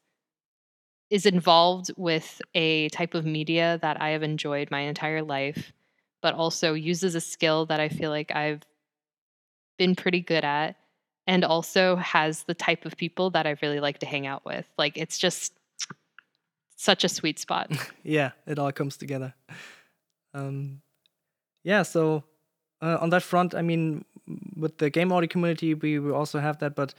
is involved with a type of media that I have enjoyed my entire life, but also uses a skill that I feel like I've been pretty good at and also has the type of people that I really like to hang out with. Like it's just such a sweet spot. yeah, it all comes together. Um, yeah, so uh, on that front, I mean, with the game audio community, we, we also have that. But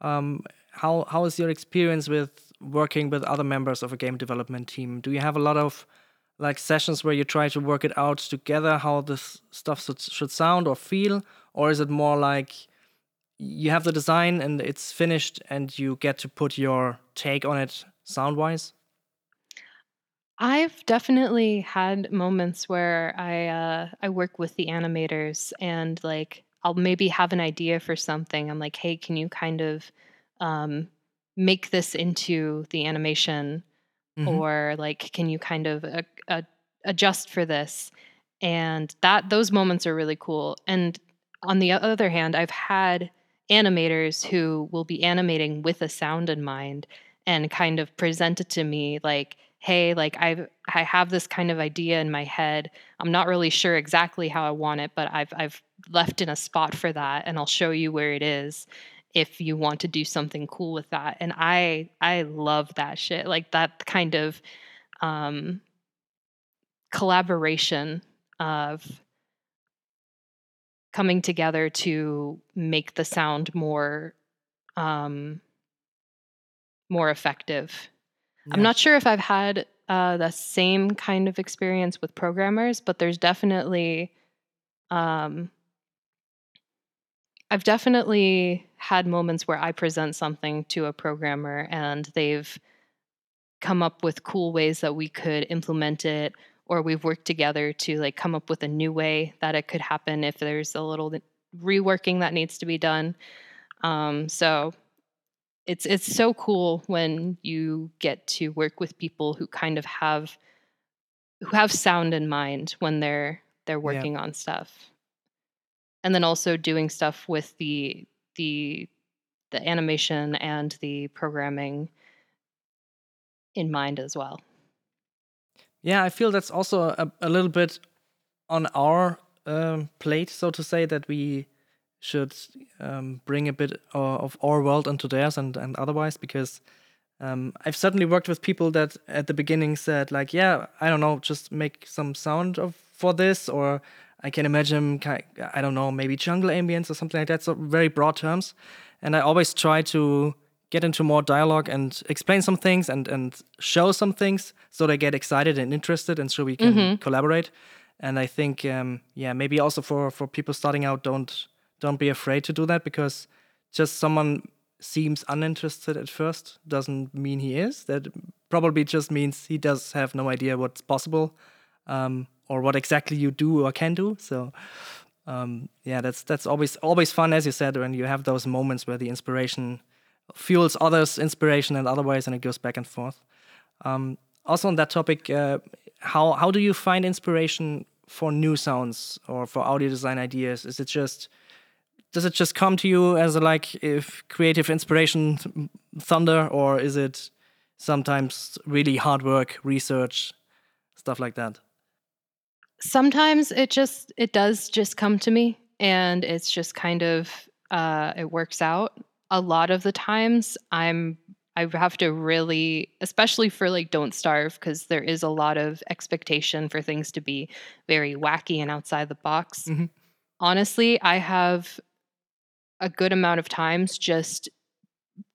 um, how how is your experience with working with other members of a game development team? Do you have a lot of like sessions where you try to work it out together how this stuff should, should sound or feel, or is it more like you have the design and it's finished and you get to put your take on it sound wise? I've definitely had moments where I uh, I work with the animators and like I'll maybe have an idea for something. I'm like, hey, can you kind of um, make this into the animation, Mhm. or like, can you kind of uh, uh, adjust for this? And that those moments are really cool. And on the other hand, I've had animators who will be animating with a sound in mind and kind of present it to me like hey like i i have this kind of idea in my head i'm not really sure exactly how i want it but i've i've left in a spot for that and i'll show you where it is if you want to do something cool with that and i i love that shit like that kind of um collaboration of coming together to make the sound more um more effective. I'm not sure if I've had uh, the same kind of experience with programmers, but there's definitely, um, I've definitely had moments where I present something to a programmer and they've come up with cool ways that we could implement it or we've worked together to like come up with a new way that it could happen if there's a little reworking that needs to be done um, so it's it's so cool when you get to work with people who kind of have who have sound in mind when they're they're working yeah. on stuff and then also doing stuff with the the the animation and the programming in mind as well. Yeah, I feel that's also a, a little bit on our um, plate, so to say, that we should um, bring a bit of our world into theirs and, and otherwise, because um, I've certainly worked with people that at the beginning said, like, yeah, I don't know, just make some sound of for this, or I can imagine, I don't know, maybe jungle ambience or something like that. So very broad terms, and I always try to get into more dialogue and explain some things and and show some things so they get excited and interested and so we can mm-hmm. collaborate and i think um, yeah maybe also for for people starting out don't don't be afraid to do that because just someone seems uninterested at first doesn't mean he is that probably just means he does have no idea what's possible um, or what exactly you do or can do so um, yeah that's that's always always fun as you said when you have those moments where the inspiration fuels others' inspiration and otherwise, and it goes back and forth. Um, also on that topic, uh, how how do you find inspiration for new sounds or for audio design ideas? Is it just does it just come to you as a like if creative inspiration thunder, or is it sometimes really hard work, research, stuff like that? Sometimes it just it does just come to me, and it's just kind of uh, it works out a lot of the times I'm I have to really, especially for like Don't Starve, because there is a lot of expectation for things to be very wacky and outside the box. Mm-hmm. Honestly, I have a good amount of times just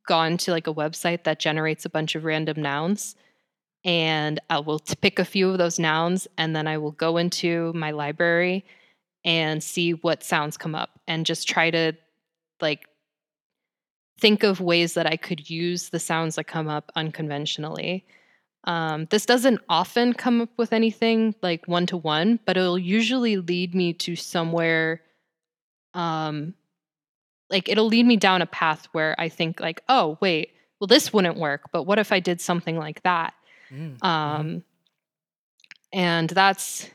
gone to like a website that generates a bunch of random nouns and I will pick a few of those nouns and then I will go into my library and see what sounds come up and just try to like think of ways that I could use the sounds that come up unconventionally. Um, this doesn't often come up with anything like one to one, but it'll usually lead me to somewhere. Um, like it'll lead me down a path where I think like, oh wait, well this wouldn't work, but what if I did something like that? Mm, mm-hmm. Um, and that's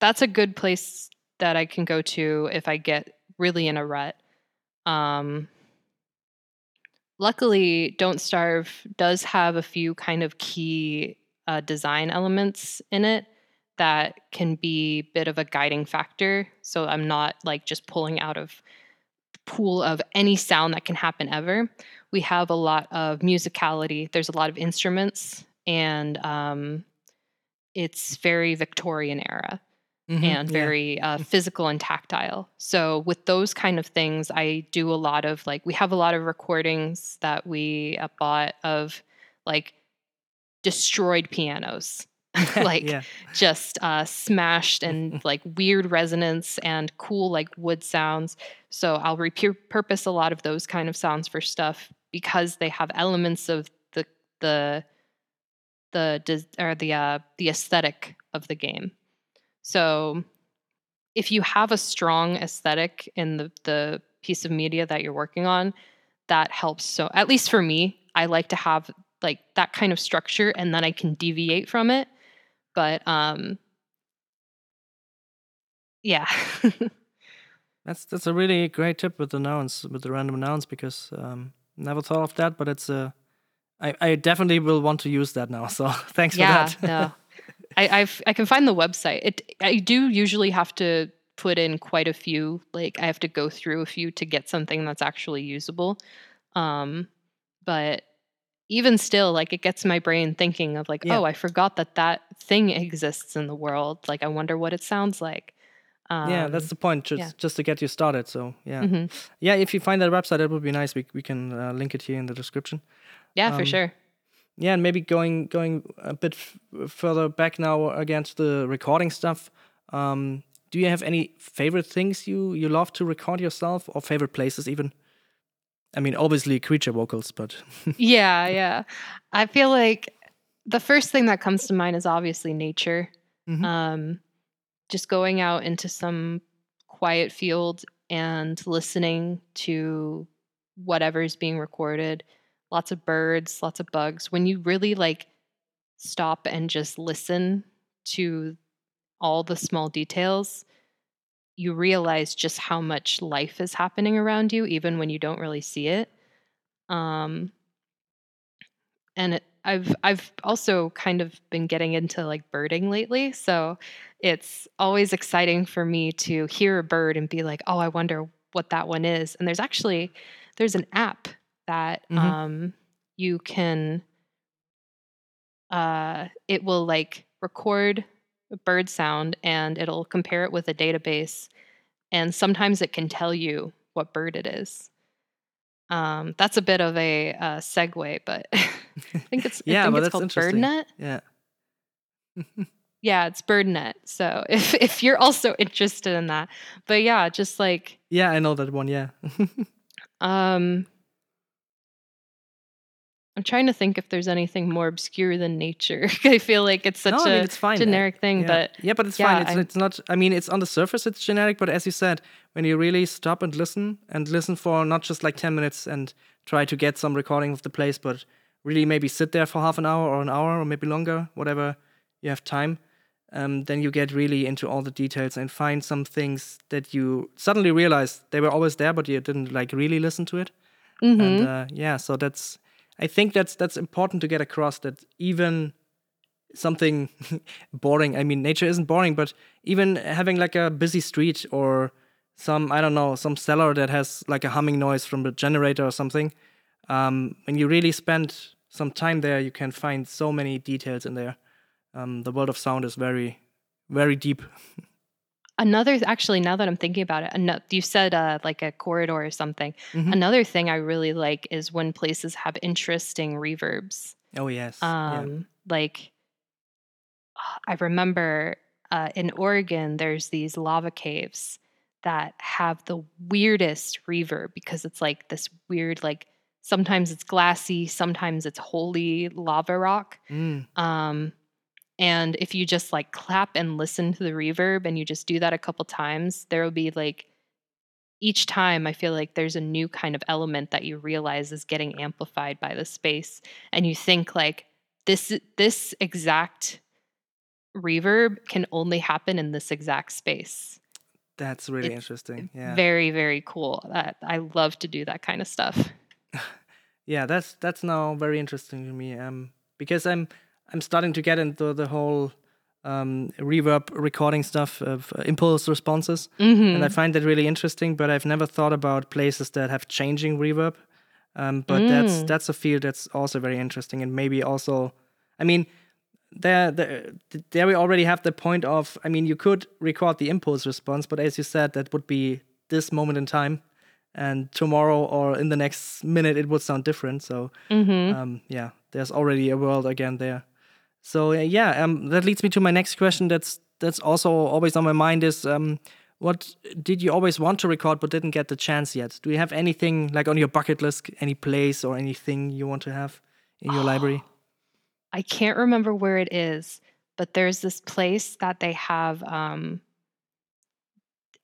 that's a good place that I can go to if I get really in a rut. Um, luckily, Don't Starve does have a few kind of key uh, design elements in it that can be a bit of a guiding factor. So I'm not like just pulling out of pool of any sound that can happen ever. We have a lot of musicality. There's a lot of instruments, and um, it's very Victorian era mm-hmm, and very yeah. uh, physical and tactile. So with those kind of things, I do a lot of like we have a lot of recordings that we uh, bought of like destroyed pianos. like yeah. just uh, smashed and like weird resonance and cool like wood sounds. So I'll repurpose a lot of those kind of sounds for stuff because they have elements of the the the or the uh, the aesthetic of the game. So if you have a strong aesthetic in the, the piece of media that you're working on, that helps. So at least for me, I like to have like that kind of structure and then I can deviate from it. But um yeah. that's that's a really great tip with the nouns, with the random nouns, because um never thought of that, but it's a I, I definitely will want to use that now. So thanks yeah, for that. no. I, I've I can find the website. It I do usually have to put in quite a few. Like I have to go through a few to get something that's actually usable. Um, but even still, like it gets my brain thinking of like, yeah. oh, I forgot that that thing exists in the world. Like I wonder what it sounds like. Um, yeah, that's the point. Just yeah. just to get you started. So yeah, mm-hmm. yeah. If you find that website, it would be nice. We we can uh, link it here in the description. Yeah, um, for sure yeah, and maybe going going a bit further back now against the recording stuff. Um, do you have any favorite things you you love to record yourself, or favorite places even? I mean, obviously creature vocals, but yeah, yeah. I feel like the first thing that comes to mind is obviously nature. Mhm. Um, just going out into some quiet field and listening to whatever is being recorded. Lots of birds, lots of bugs. When you really like stop and just listen to all the small details, you realize just how much life is happening around you, even when you don't really see it. Um, and it, I've I've also kind of been getting into like birding lately, so it's always exciting for me to hear a bird and be like, "Oh, I wonder what that one is." And there's actually there's an app that Mhm. um, you can uh, it will like record a bird sound and it'll compare it with a database, and sometimes it can tell you what bird it is. Um, that's a bit of a uh, segue, but I think it's I yeah, think but it's that's called interesting. BirdNet. Yeah. Yeah, it's BirdNet. So if if you're also interested in that, but yeah, just like yeah, I know that one. Yeah. um, I'm trying to think if there's anything more obscure than nature. I feel like it's such no, I mean a it's fine. generic thing, yeah. but yeah, but it's yeah, fine. It's it's not. I mean, it's on the surface it's generic, but as you said, when you really stop and listen and listen for not just like ten minutes and try to get some recording of the place, but really maybe sit there for half an hour or an hour or maybe longer, whatever you have time. Um, then you get really into all the details and find some things that you suddenly realize they were always there, but you didn't like really listen to it. Mhm. and uh, yeah so that's i think that's that's important to get across that even something boring i mean nature isn't boring but even having like a busy street or some i don't know some cellar that has like a humming noise from a generator or something um, when you really spend some time there you can find so many details in there. Um, the world of sound is very very deep another actually now that I'm thinking about it, you said uh, like a corridor or something. Mhm. Another thing I really like is when places have interesting reverbs. oh yes yeah. Um, like I remember uh, in Oregon, there's these lava caves that have the weirdest reverb because it's like this weird, like sometimes it's glassy, sometimes it's holey lava rock. Mm, Um, and if you just like clap and listen to the reverb and you just do that a couple times, there will be like each time I feel like there's a new kind of element that you realize is getting amplified by the space. And you think like this this exact reverb can only happen in this exact space. that's really It's interesting yeah Very, very cool. That I love to do that kind of stuff. yeah that's that's now very interesting to me um because i'm i'm starting to get into the whole um reverb recording stuff of uh, impulse responses. And i find that really interesting but i've never thought about places that have changing reverb. Um but that's Mm. that's a field that's also very interesting and maybe also i mean there, there, there we already have the point of i mean you could record the impulse response but as you said that would be this moment in time and tomorrow or in the next minute it would sound different. So Mhm. um, yeah there's already a world again there so uh, yeah um, that leads me to my next question that's that's also always on my mind is um, what did you always want to record but didn't get the chance yet do you have anything like on your bucket list any place or anything you want to have in your library I can't remember where it is, but there's this place that they have um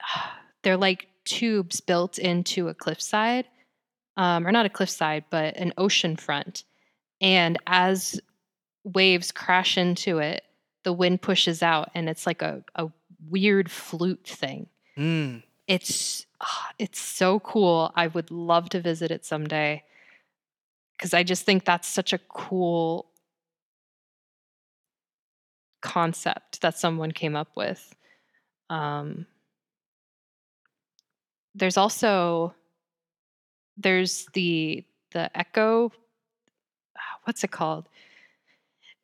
they're like tubes built into a cliffside. Um or not a cliffside, but an ocean front. And as waves crash into it, the wind pushes out and it's like a, a weird flute thing. Mm, It's ah, it's so cool. I would love to visit it someday because I just think that's such a cool concept that someone came up with. Um, there's also there's the the echo. ah, What's it called?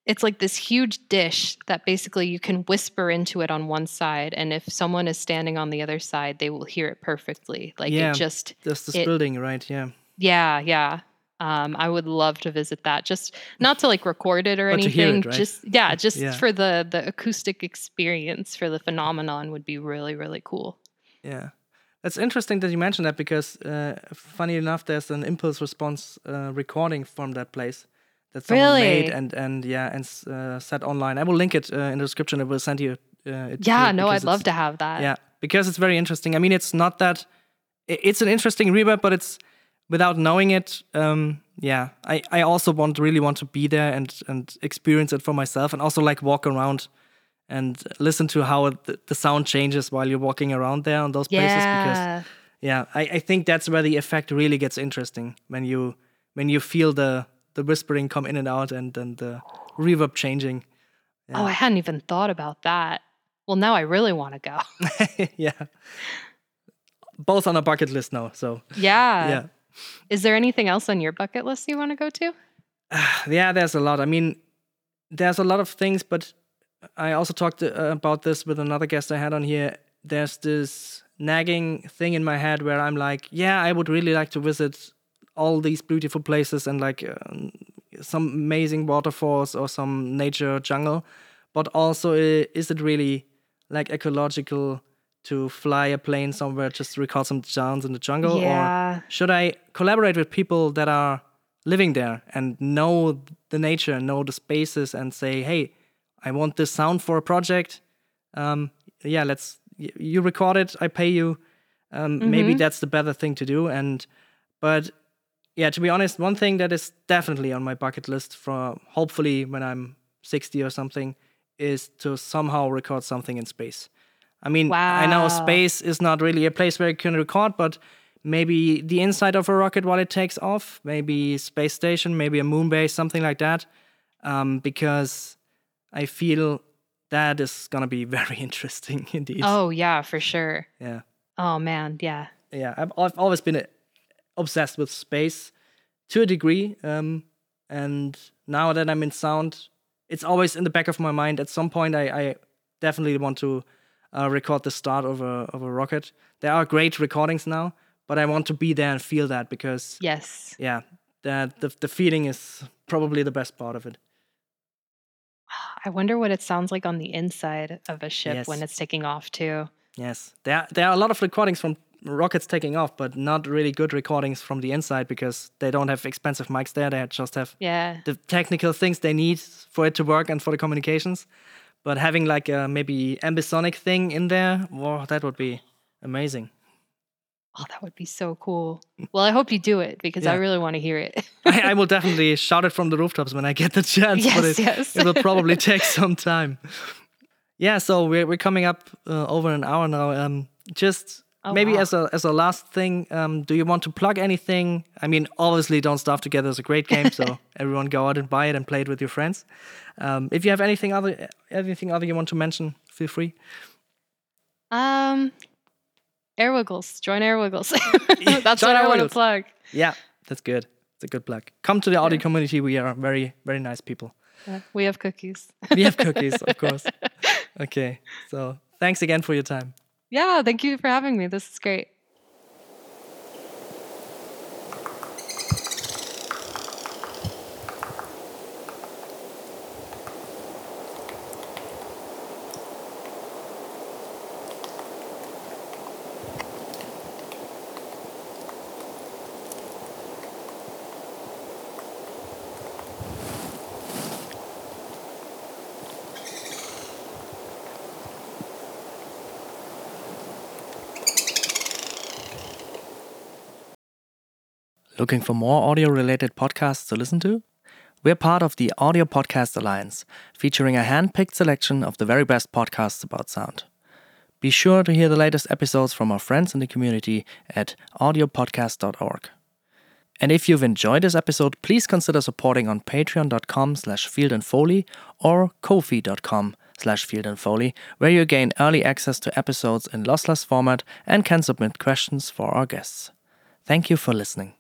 It's like this huge dish that basically you can whisper into it on one side, and if someone is standing on the other side, they will hear it perfectly. Like Yeah. it just there's this It- building right yeah yeah, yeah. Um, I would love to visit that. Just not to like record it or hear it, anything. right? Just yeah, just Yeah. for the the acoustic experience for the phenomenon would be really really cool. Yeah. That's interesting that you mentioned that because, uh, funny enough, there's an impulse response uh, recording from that place that someone made Really? and and yeah and uh, set online. I will link it uh, in the description. I will send you. Uh, it Yeah, no, I'd love to have that. Yeah, because it's very interesting. I mean, it's not that. It's an interesting reverb, but it's without knowing it. Um, yeah, I, I also want really want to be there and and experience it for myself, and also like walk around and listen to how the, the sound changes while you're walking around there on those places. Because Yeah. yeah, I, I think that's where the effect really gets interesting when you when you feel the the whispering come in and out and then the reverb changing. Oh, I hadn't even thought about that. Well, now I really want to go. yeah. Both on a bucket list now. So yeah. yeah. Is there anything else on your bucket list you want to go to? yeah, there's a lot. I mean, there's a lot of things, but I also talked uh, about this with another guest I had on here. There's this nagging thing in my head where I'm like, yeah, I would really like to visit all these beautiful places and like um, some amazing waterfalls or some nature jungle, but also uh, is it really like ecological to fly a plane somewhere just to record some sounds in the jungle Yeah. or should I collaborate with people that are living there and know the nature, know the spaces, and say, "Hey, I want this sound for a project. Um, yeah, let's you record it. I pay you. Um, Maybe that's the better thing to do." And but yeah, to be honest, one thing that is definitely on my bucket list for hopefully when I'm 60 or something is to somehow record something in space. I mean, I know space is not really a place where you can record, but maybe the inside of a rocket while it takes off, maybe space station, maybe a moon base, something like that. Um, because I feel that is gonna be very interesting indeed. Oh, yeah, for sure. Yeah, Oh, man. Yeah. yeah. I've, I've always been obsessed with space to a degree, um, and now that I'm in sound, it's always in the back of my mind. At some point, I, I definitely want to uh, record the start of a of a rocket. There are great recordings now, but I want to be there and feel that because Yes. yeah, that the the feeling is probably the best part of it. I wonder what it sounds like on the inside of a ship when it's taking off, too. Yes, there there are a lot of recordings from rockets taking off, but not really good recordings from the inside because they don't have expensive mics there. They just have Yeah. the technical things they need for it to work and for the communications. But having like a maybe ambisonic thing in there, wow, that would be amazing. Oh, that would be so cool. Well, I hope you do it because I really want to hear it. I, I will definitely shout it from the rooftops when I get the chance. but Yes, it, yes. it will probably take some time. Yeah, so we're we're coming up uh, over an hour now. Um, just Oh, maybe wow. as a as a last thing, um, do you want to plug anything? I mean, obviously, Don't Starve Together is a great game, so everyone go out and buy it and play it with your friends. Um, if you have anything other anything other you want to mention, feel free. Um, Airwiggles. Join Airwiggles. That's join what I want to plug. Yeah, that's good. It's a good plug. Come to the audio community. We are very very nice people. Yeah, we have cookies. We have cookies, of course. Okay, so thanks again for your time. Yeah, thank you for having me. This is great. Looking for more audio related podcasts to listen to? We're part of the Audio Podcast Alliance, featuring a hand picked selection of the very best podcasts about sound. Be sure to hear the latest episodes from our friends in the community at audiopodcast.org. And if you've enjoyed this episode, please consider supporting on patreon.com slash fieldandfoley or ko-fi.com slash fieldandfoley, where you gain early access to episodes in lossless format and can submit questions for our guests. Thank you for listening.